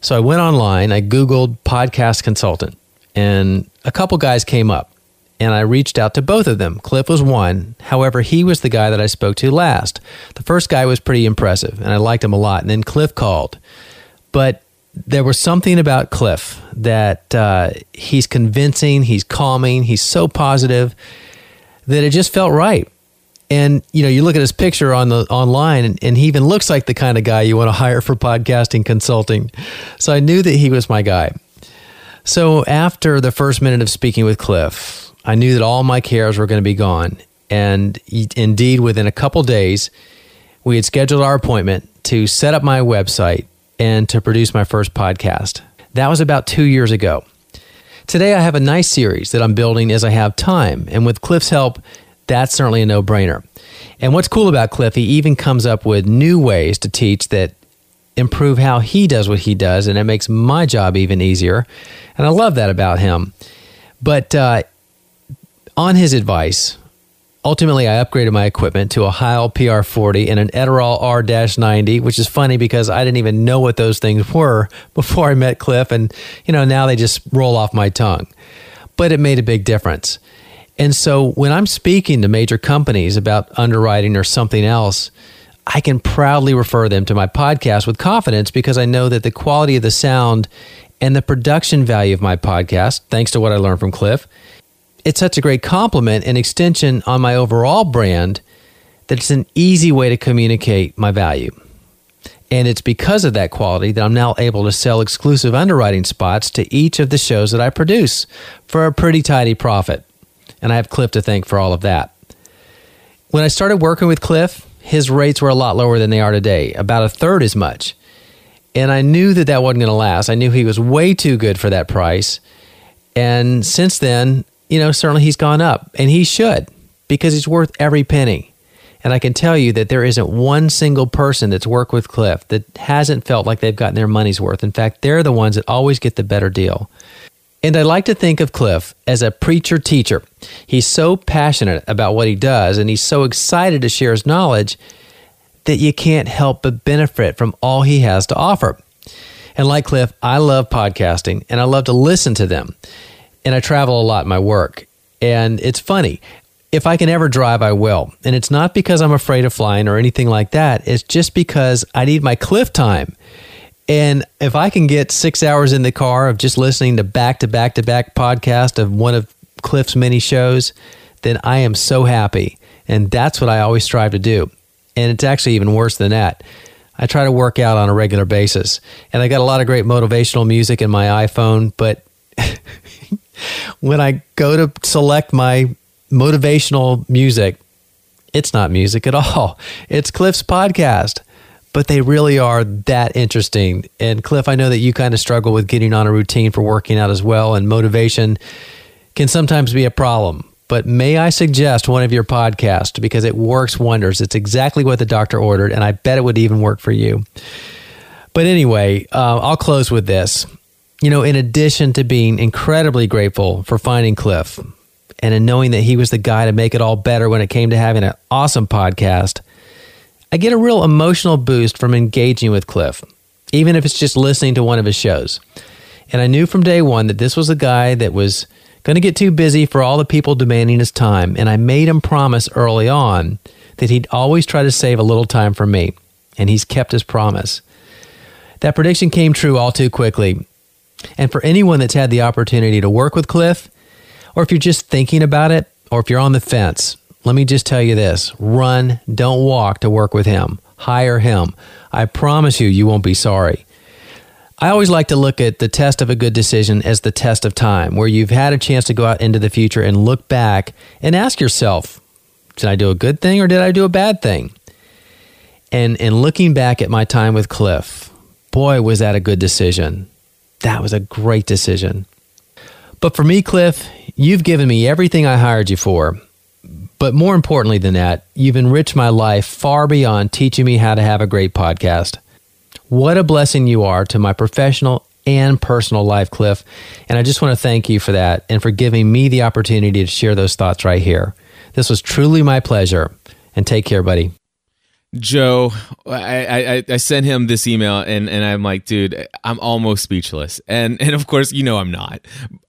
So I went online, I Googled podcast consultant, and a couple guys came up and I reached out to both of them. Cliff was one. However, he was the guy that I spoke to last. The first guy was pretty impressive, and I liked him a lot. And then Cliff called. But there was something about Cliff that uh, he's convincing, he's calming, he's so positive that it just felt right. And you know, you look at his picture on the online, and, and he even looks like the kind of guy you want to hire for podcasting consulting. So I knew that he was my guy. So after the first minute of speaking with Cliff, I knew that all my cares were going to be gone. And indeed, within a couple days, we had scheduled our appointment to set up my website and to produce my first podcast. That was about two years ago. Today, I have a nice series that I'm building as I have time. And with Cliff's help, that's certainly a no brainer. And what's cool about Cliff, he even comes up with new ways to teach that improve how he does what he does, and it makes my job even easier. And I love that about him. But uh, on his advice, ultimately I upgraded my equipment to a Heil PR40 and an Edirol R-90, which is funny because I didn't even know what those things were before I met Cliff and you know now they just roll off my tongue. But it made a big difference. And so when I'm speaking to major companies about underwriting or something else, I can proudly refer them to my podcast with confidence because I know that the quality of the sound and the production value of my podcast, thanks to what I learned from Cliff, it's such a great compliment and extension on my overall brand that it's an easy way to communicate my value. And it's because of that quality that I'm now able to sell exclusive underwriting spots to each of the shows that I produce for a pretty tidy profit. And I have Cliff to thank for all of that. When I started working with Cliff, his rates were a lot lower than they are today, about a third as much. And I knew that that wasn't going to last. I knew he was way too good for that price. And since then, you know, certainly he's gone up, and he should because he's worth every penny. And I can tell you that there isn't one single person that's worked with Cliff that hasn't felt like they've gotten their money's worth. In fact, they're the ones that always get the better deal. And I like to think of Cliff as a preacher teacher. He's so passionate about what he does and he's so excited to share his knowledge that you can't help but benefit from all he has to offer. And like Cliff, I love podcasting and I love to listen to them and I travel a lot in my work. And it's funny. If I can ever drive, I will. And it's not because I'm afraid of flying or anything like that. It's just because I need my cliff time. And if I can get six hours in the car of just listening to back to back to back podcast of one of Cliff's many shows, then I am so happy. And that's what I always strive to do. And it's actually even worse than that. I try to work out on a regular basis. And I got a lot of great motivational music in my iPhone, but when I go to select my motivational music, it's not music at all. It's Cliff's podcast. But they really are that interesting. And Cliff, I know that you kind of struggle with getting on a routine for working out as well, and motivation can sometimes be a problem. but may I suggest one of your podcasts because it works wonders. It's exactly what the doctor ordered, and I bet it would even work for you. But anyway, uh, I'll close with this. You know, in addition to being incredibly grateful for finding Cliff and in knowing that he was the guy to make it all better when it came to having an awesome podcast, I get a real emotional boost from engaging with Cliff, even if it's just listening to one of his shows. And I knew from day one that this was a guy that was going to get too busy for all the people demanding his time. And I made him promise early on that he'd always try to save a little time for me. And he's kept his promise. That prediction came true all too quickly. And for anyone that's had the opportunity to work with Cliff, or if you're just thinking about it, or if you're on the fence, let me just tell you this run, don't walk to work with him. Hire him. I promise you, you won't be sorry. I always like to look at the test of a good decision as the test of time, where you've had a chance to go out into the future and look back and ask yourself, did I do a good thing or did I do a bad thing? And and looking back at my time with Cliff, boy, was that a good decision. That was a great decision. But for me, Cliff, you've given me everything I hired you for. But more importantly than that, you've enriched my life far beyond teaching me how to have a great podcast. What a blessing you are to my professional and personal life, Cliff. And I just want to thank you for that and for giving me the opportunity to share those thoughts right here. This was truly my pleasure. And take care, buddy. Joe, I, I, I sent him this email and, and I'm like, dude, I'm almost speechless. And and of course, you know I'm not.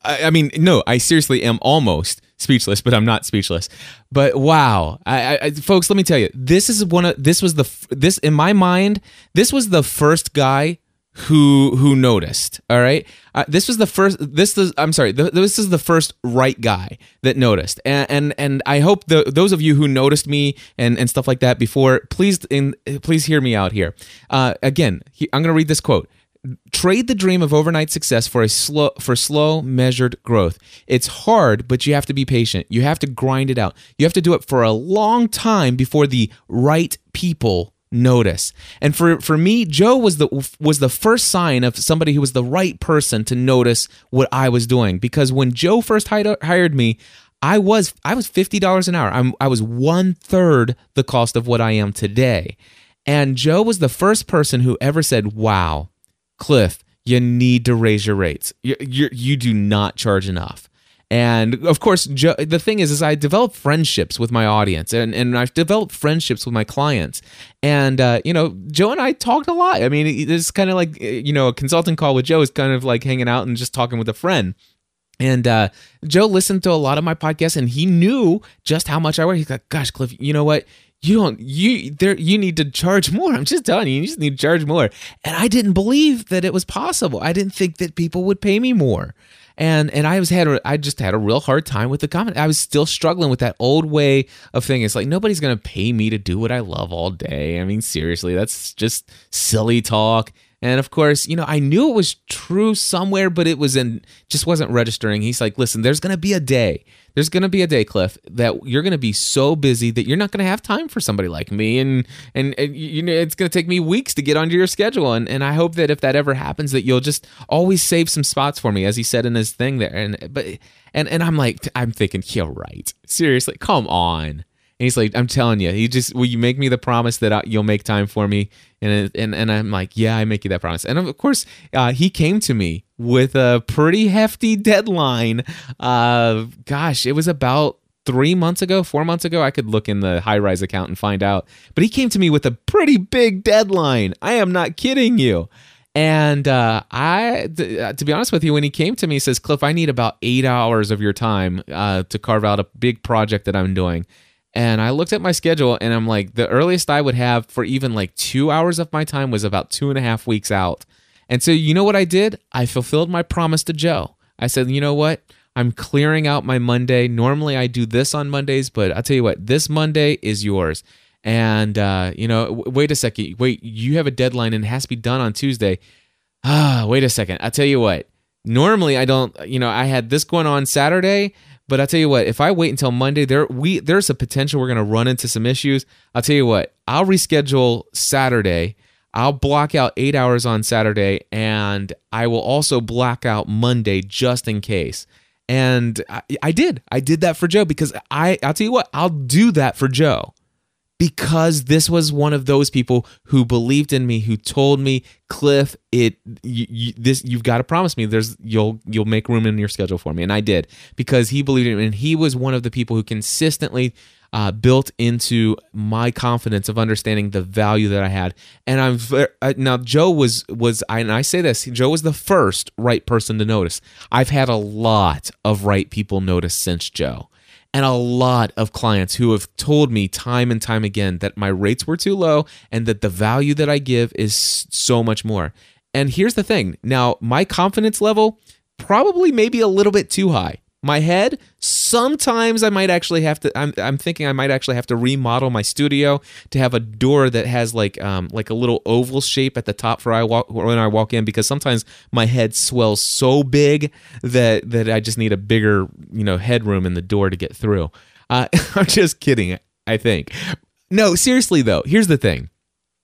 I, I mean, no, I seriously am almost speechless, but I'm not speechless. But wow, I, I, folks, let me tell you, this is one of this was the this in my mind, this was the first guy who who noticed. All right, uh, this was the first. This is I'm sorry. This is the first right guy that noticed, and and, and I hope the, those of you who noticed me and, and stuff like that before, please in, please hear me out here. Uh, again, he, I'm going to read this quote. Trade the dream of overnight success for a slow for slow measured growth. It's hard, but you have to be patient. You have to grind it out. You have to do it for a long time before the right people notice. And for for me, Joe was the was the first sign of somebody who was the right person to notice what I was doing because when Joe first hired me, I was I was fifty dollars an hour. I'm, I was one third the cost of what I am today, and Joe was the first person who ever said, "Wow, Cliff, you need to raise your rates. You you, you do not charge enough." And of course, Joe, the thing is, is I develop friendships with my audience, and, and I've developed friendships with my clients. And uh, you know, Joe and I talked a lot. I mean, it's kind of like you know, a consulting call with Joe is kind of like hanging out and just talking with a friend. And uh, Joe listened to a lot of my podcasts, and he knew just how much I work. He's like, "Gosh, Cliff, you know what? You don't you there you need to charge more. I'm just telling you, you just need to charge more." And I didn't believe that it was possible. I didn't think that people would pay me more and and I was had I just had a real hard time with the comment. I was still struggling with that old way of thinking. It's like nobody's gonna pay me to do what I love all day. I mean, seriously, that's just silly talk. And of course, you know, I knew it was true somewhere, but it was in just wasn't registering. He's like, listen, there's gonna be a day. There's gonna be a day, Cliff, that you're gonna be so busy that you're not gonna have time for somebody like me, and and, and you know, it's gonna take me weeks to get onto your schedule. And and I hope that if that ever happens, that you'll just always save some spots for me, as he said in his thing there. And but and and I'm like, I'm thinking, yeah, right. Seriously, come on. And he's like, I'm telling you, he just will you make me the promise that I, you'll make time for me? And and and I'm like, yeah, I make you that promise. And of course, uh, he came to me with a pretty hefty deadline. Uh, gosh, it was about three months ago, four months ago. I could look in the Highrise account and find out. But he came to me with a pretty big deadline. I am not kidding you. And uh, I, uh, to be honest with you, when he came to me, he says, Cliff, I need about eight hours of your time uh, to carve out a big project that I'm doing. And I looked at my schedule and I'm like, the earliest I would have for even like two hours of my time was about two and a half weeks out. And so, you know what I did? I fulfilled my promise to Joe. I said, you know what? I'm clearing out my Monday. Normally I do this on Mondays, but I'll tell you what, this Monday is yours. And, uh, you know, wait a second. Wait, you have a deadline and it has to be done on Tuesday. Ah, wait a second. I'll tell you what. Normally I don't, you know, I had this going on Saturday but I'll tell you what, if I wait until Monday, there we there's a potential we're gonna run into some issues. I'll tell you what, I'll reschedule Saturday. I'll block out eight hours on Saturday, and I will also block out Monday just in case. and I, I did. I did that for Joe because I I'll tell you what, I'll do that for Joe because this was one of those people who believed in me who told me cliff it you, you, this you've got to promise me there's you'll you'll make room in your schedule for me and i did because he believed in me and he was one of the people who consistently uh, built into my confidence of understanding the value that I had. And I'm uh, now Joe was was I and I say this Joe was the first right person to notice. I've had a lot of right people notice since Joe. And a lot of clients who have told me time and time again that my rates were too low and that the value that I give is so much more. And here's the thing now, my confidence level probably maybe a little bit too high my head. Sometimes i might actually have to i'm, I'm thinking i might actually have to remodel my studio to have a door that has like um like a little oval shape at the top for i walk when i walk in because sometimes my head swells so big that that i just need a bigger you know headroom in the door to get through. Uh, i'm just kidding i think. No seriously though here's the thing.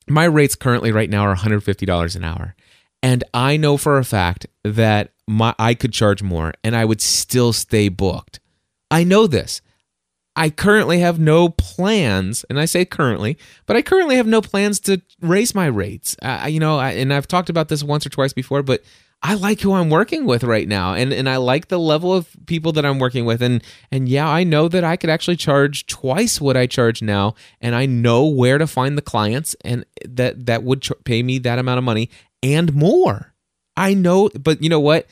My rates currently right now are $150 an hour and I know for a fact that my I could charge more and I would still stay booked. I know this. I currently have no plans, and I say currently, but I currently have no plans to raise my rates. Uh, you know, I, and I've talked about this once or twice before, but I like who I'm working with right now, and and I like the level of people that I'm working with, and and yeah, I know that I could actually charge twice what I charge now, and I know where to find the clients, and that that would pay me that amount of money, and more. I know, but you know what?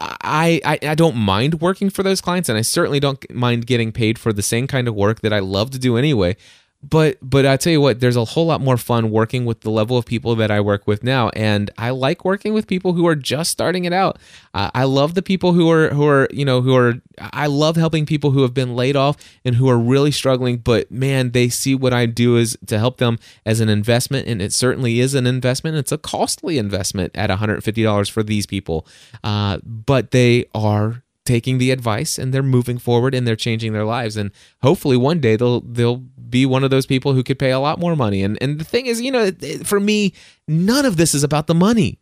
I, I I don't mind working for those clients, and I certainly don't mind getting paid for the same kind of work that I love to do anyway but but I tell you what, there's a whole lot more fun working with the level of people that I work with now, and I like working with people who are just starting it out. Uh, I love the people who are who are you know who are. I love helping people who have been laid off and who are really struggling, but man, they see what I do is to help them as an investment, and it certainly is an investment. It's a costly investment at $150 for these people, uh, but they are taking the advice and they're moving forward and they're changing their lives. And hopefully one day they'll they'll be one of those people who could pay a lot more money. And and the thing is you know for me none of this is about the money.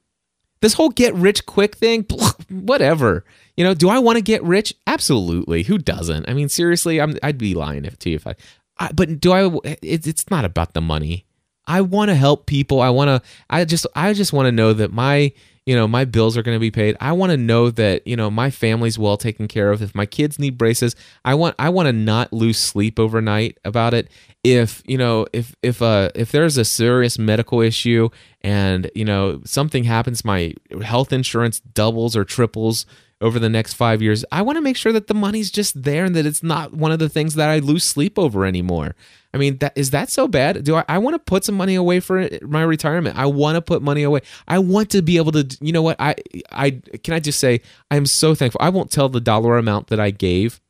This whole get rich quick thing whatever. You know do i want to get rich? Absolutely. Who doesn't? I mean seriously I'm, i'd be lying if, to you if i, I but do i it, it's not about the money i want to help people. I want to i just i just want to know that my you know my bills are going to be paid. I want to know that you know my family's well taken care of. If my kids need braces i want i want to not lose sleep overnight about it. If you know if if uh if there's a serious medical issue and you know something happens my health insurance doubles or triples over the next five years, I want to make sure that the money's just there and that it's not one of the things that I lose sleep over anymore. I mean, that is that so bad? Do I, I want to put some money away for my retirement? I want to put money away. I want to be able to, you know what? I, I can I just say I am so thankful. I won't tell the dollar amount that I gave,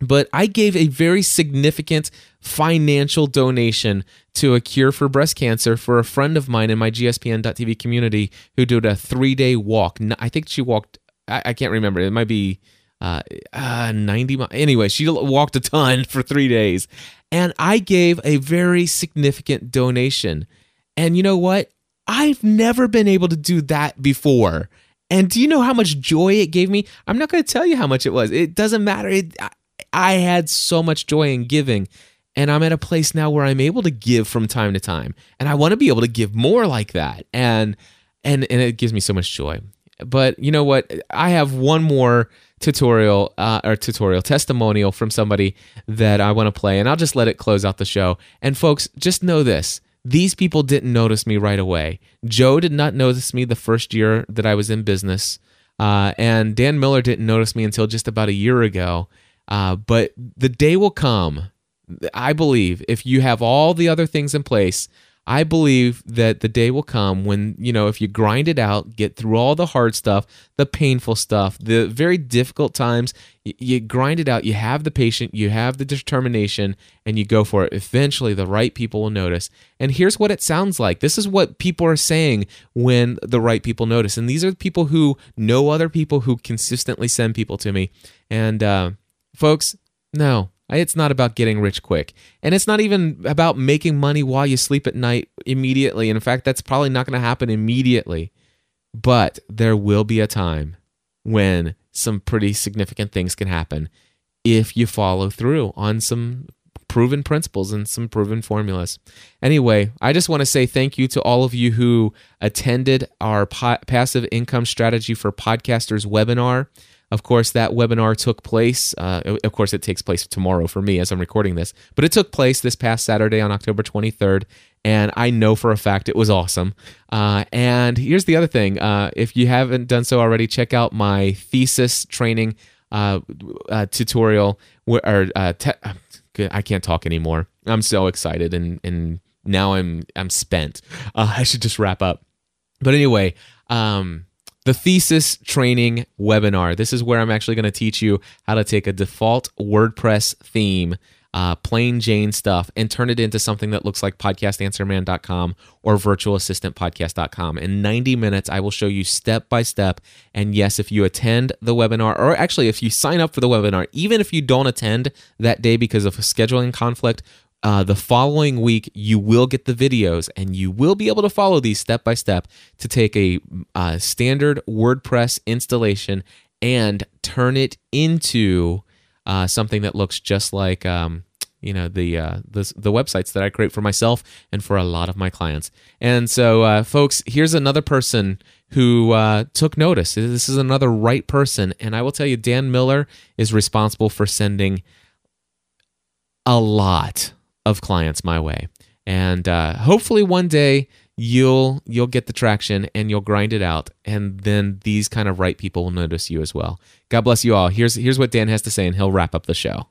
but I gave a very significant financial donation to a cure for breast cancer for a friend of mine in my GSPN.TV community who did a three day walk. I think she walked I, I can't remember. It might be uh, uh, 90 miles. Anyway, she walked a ton for three days. And I gave a very significant donation. And you know what? I've never been able to do that before. And do you know how much joy it gave me? I'm not going to tell you how much it was. It doesn't matter. It, I, I had so much joy in giving. And I'm at a place now where I'm able to give from time to time. And I want to be able to give more like that. And and and it gives me so much joy. But you know what? I have one more tutorial uh, or tutorial testimonial from somebody that I want to play, and I'll just let it close out the show. And folks, just know this. These people didn't notice me right away. Joe did not notice me the first year that I was in business. Uh, and Dan Miller didn't notice me until just about a year ago. Uh, but the day will come, I believe, if you have all the other things in place I believe that the day will come when, you know, if you grind it out, get through all the hard stuff, the painful stuff, the very difficult times, you, grind it out, you have the patient, you have the determination, and you go for it. Eventually, the right people will notice. And here's what it sounds like this is what people are saying when the right people notice. And these are the people who know other people who consistently send people to me. And, uh, folks, no, it's not about getting rich quick. And it's not even about making money while you sleep at night immediately. In fact, that's probably not going to happen immediately. But there will be a time when some pretty significant things can happen if you follow through on some proven principles and some proven formulas. Anyway, I just want to say thank you to all of you who attended our po- passive income strategy for podcasters webinar. Of course, that webinar took place. Uh, of course, it takes place tomorrow for me as I'm recording this, but it took place this past Saturday on October 23rd. And I know for a fact it was awesome. Uh, and here's the other thing uh, if you haven't done so already, check out my thesis training uh, uh, tutorial or uh, te- I can't talk anymore. I'm so excited and and now I'm I'm spent. Uh, I should just wrap up. But anyway, um, the thesis training webinar. This is where I'm actually going to teach you how to take a default WordPress theme uh, plain Jane stuff and turn it into something that looks like podcastanswerman.com or virtualassistantpodcast.com. In 90 minutes, I will show you step by step. And yes, if you attend the webinar, or actually if you sign up for the webinar, even if you don't attend that day because of a scheduling conflict, uh, the following week you will get the videos and you will be able to follow these step by step to take a uh, standard WordPress installation and turn it into uh, something that looks just like um, you know the, uh, the the websites that I create for myself and for a lot of my clients. And so, uh, folks, here's another person who uh, took notice. This is another right person, and I will tell you, Dan Miller is responsible for sending a lot of clients my way, and uh, hopefully one day you'll you'll get the traction and you'll grind it out and then these kind of right people will notice you as well. God bless you all. Here's here's what dan has to say and he'll wrap up the show.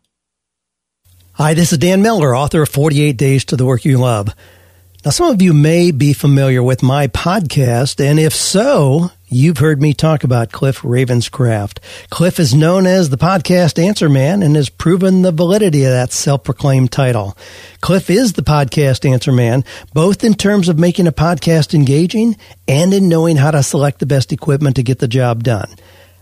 Hi this is dan miller author of 48 days to the work you love. Now some of you may be familiar with my podcast and if so You've heard me talk about Cliff Ravenscraft. Cliff is known as the podcast answer man and has proven the validity of that self-proclaimed title. Cliff is the podcast answer man, both in terms of making a podcast engaging and in knowing how to select the best equipment to get the job done.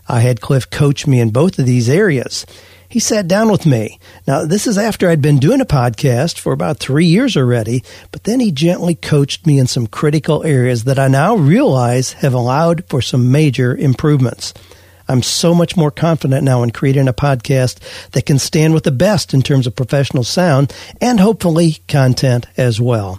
I had Cliff coach me in both of these areas he sat down with me. Now, this is after I'd been doing a podcast for about three years already, but then he gently coached me in some critical areas that I now realize have allowed for some major improvements. I'm so much more confident now in creating a podcast that can stand with the best in terms of professional sound and hopefully content as well.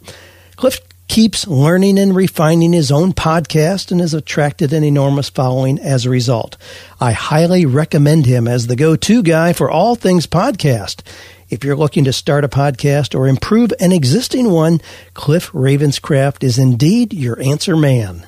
Cliff keeps learning and refining his own podcast and has attracted an enormous following as a result. I highly recommend him as the go-to guy for all things podcast. If you're looking to start a podcast or improve an existing one, Cliff Ravenscraft is indeed your answer man.